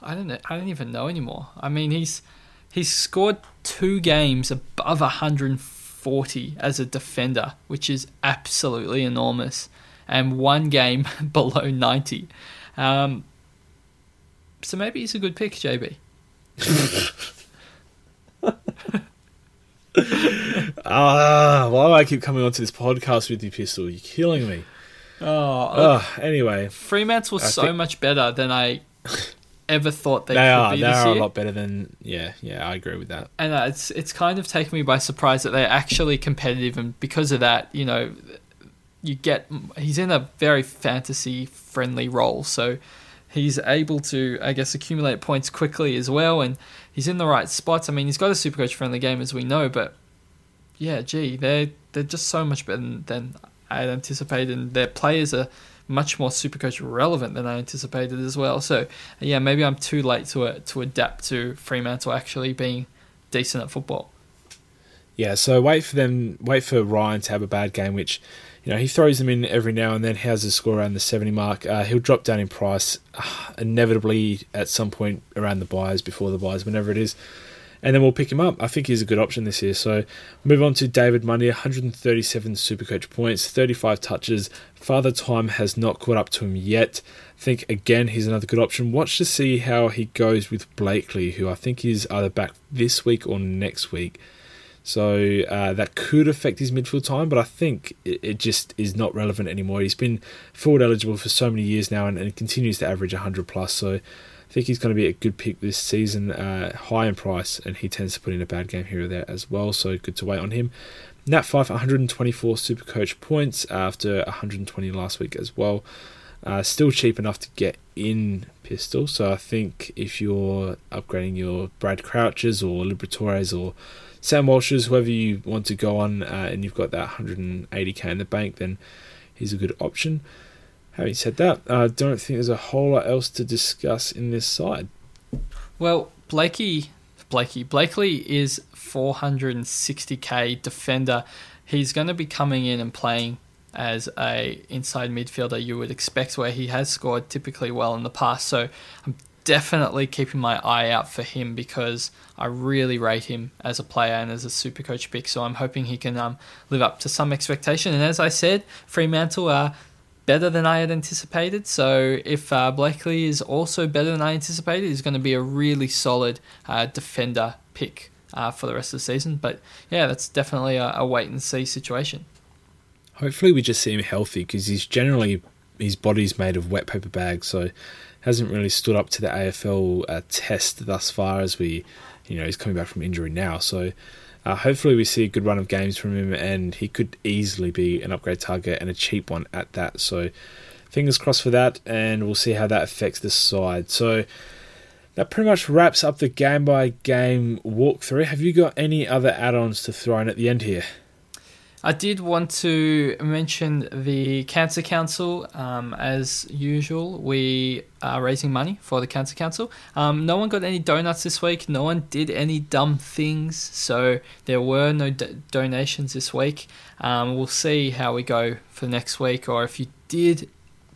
I don't know. I don't even know anymore. I mean, he's he's scored two games above 140 as a defender, which is absolutely enormous, and one game below 90. Um, so maybe he's a good pick, JB. Ah, why do I keep coming onto this podcast with you, Pistol? You're killing me. Oh, oh anyway. Fremantle was so think... much better than I ever thought they, they could are, be they this are year. a lot better than yeah, yeah. I agree with that. And uh, it's it's kind of taken me by surprise that they're actually competitive, and because of that, you know, you get he's in a very fantasy friendly role, so he's able to, I guess, accumulate points quickly as well, and he's in the right spots. I mean, he's got a super coach friendly game as we know, but yeah, gee, they're they're just so much better than, I anticipated, and their players are much more super coach relevant than I anticipated as well. So yeah, maybe I'm too late to uh, to adapt to Fremantle actually being decent at football. Yeah, so wait for them, wait for Ryan to have a bad game, which you know, he throws them in every now and then. Has a score around the 70 mark. Uh, he'll drop down in price uh, inevitably at some point around the buys, before the buys, whenever it is. And then we'll pick him up. I think he's a good option this year. So move on to David Mundy, 137 Supercoach points, 35 touches. Father Time has not caught up to him yet. I think again he's another good option. Watch to see how he goes with Blakely, who I think is either back this week or next week. So uh, that could affect his midfield time, but I think it, it, just is not relevant anymore. He's been forward eligible for so many years now and, and continues to average 100 plus. So I think he's going to be a good pick this season, uh, high in price, and he tends to put in a bad game here or there as well. So good to wait on him. Nat Fyfe 124 Super Coach points after 120 last week as well. Uh, still cheap enough to get in pistol. So I think if you're upgrading your Brad Crouches or Liberatores or Sam Walsh's, whoever you want to go on, uh, and you've got that 180k in the bank, then he's a good option. Having said that, I don't think there's a whole lot else to discuss in this side. Well, Blakey, Blakey, Blakely is 460k defender. He's going to be coming in and playing as a inside midfielder you would expect where he has scored typically well in the past so I'm definitely keeping my eye out for him because I really rate him as a player and as a super coach pick. So I'm hoping he can um, live up to some expectation. And as I said Fremantle are better than I had anticipated. So if uh, Blakely is also better than I anticipated he's going to be a really solid uh, defender pick uh, for the rest of the season. But yeah that's definitely a, a wait and see situation. Hopefully, we just see him healthy because he's generally his body's made of wet paper bags, so hasn't really stood up to the AFL uh, test thus far. As we, you know, he's coming back from injury now, so uh, hopefully we see a good run of games from him, and he could easily be an upgrade target and a cheap one at that. So fingers crossed for that, and we'll see how that affects the side. So that pretty much wraps up the game by game walkthrough. Have you got any other add-ons to throw in at the end here? I did want to mention the Cancer Council. Um, as usual, we are raising money for the Cancer Council. Um, no one got any donuts this week. No one did any dumb things. So there were no do- donations this week. Um, we'll see how we go for next week. Or if you did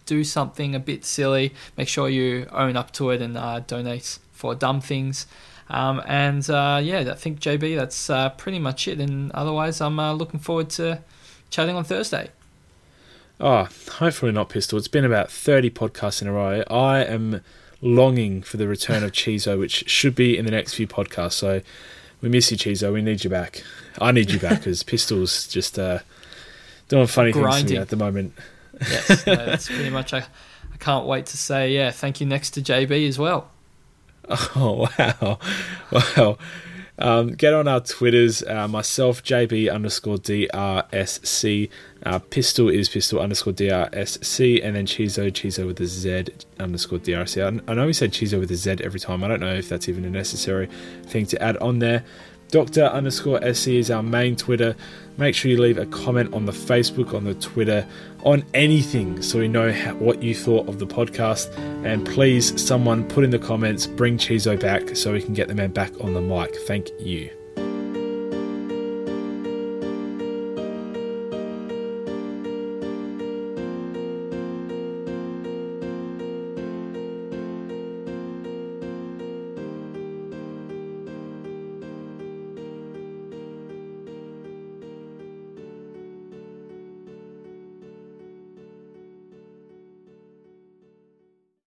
do something a bit silly, make sure you own up to it and uh, donate for dumb things. Um, and uh, yeah, I think JB, that's uh, pretty much it. And otherwise, I'm uh, looking forward to chatting on Thursday. Oh, hopefully not, Pistol. It's been about 30 podcasts in a row. I am longing for the return of Chizo, which should be in the next few podcasts. So we miss you, Chizo. We need you back. I need you back because Pistol's just uh, doing funny Grinding. things to me at the moment. yes, no, that's pretty much. I, I can't wait to say, yeah, thank you next to JB as well. Oh wow, wow. Um, get on our Twitters. Uh, myself, JB underscore DRSC. Uh, pistol is pistol underscore DRSC. And then Chizo, Chizo with a Z underscore DRSC. I, I know we said Chizo with a Z every time. I don't know if that's even a necessary thing to add on there. Doctor underscore SC is our main Twitter. Make sure you leave a comment on the Facebook, on the Twitter, on anything so we know how, what you thought of the podcast. And please, someone put in the comments, bring Chizo back so we can get the man back on the mic. Thank you.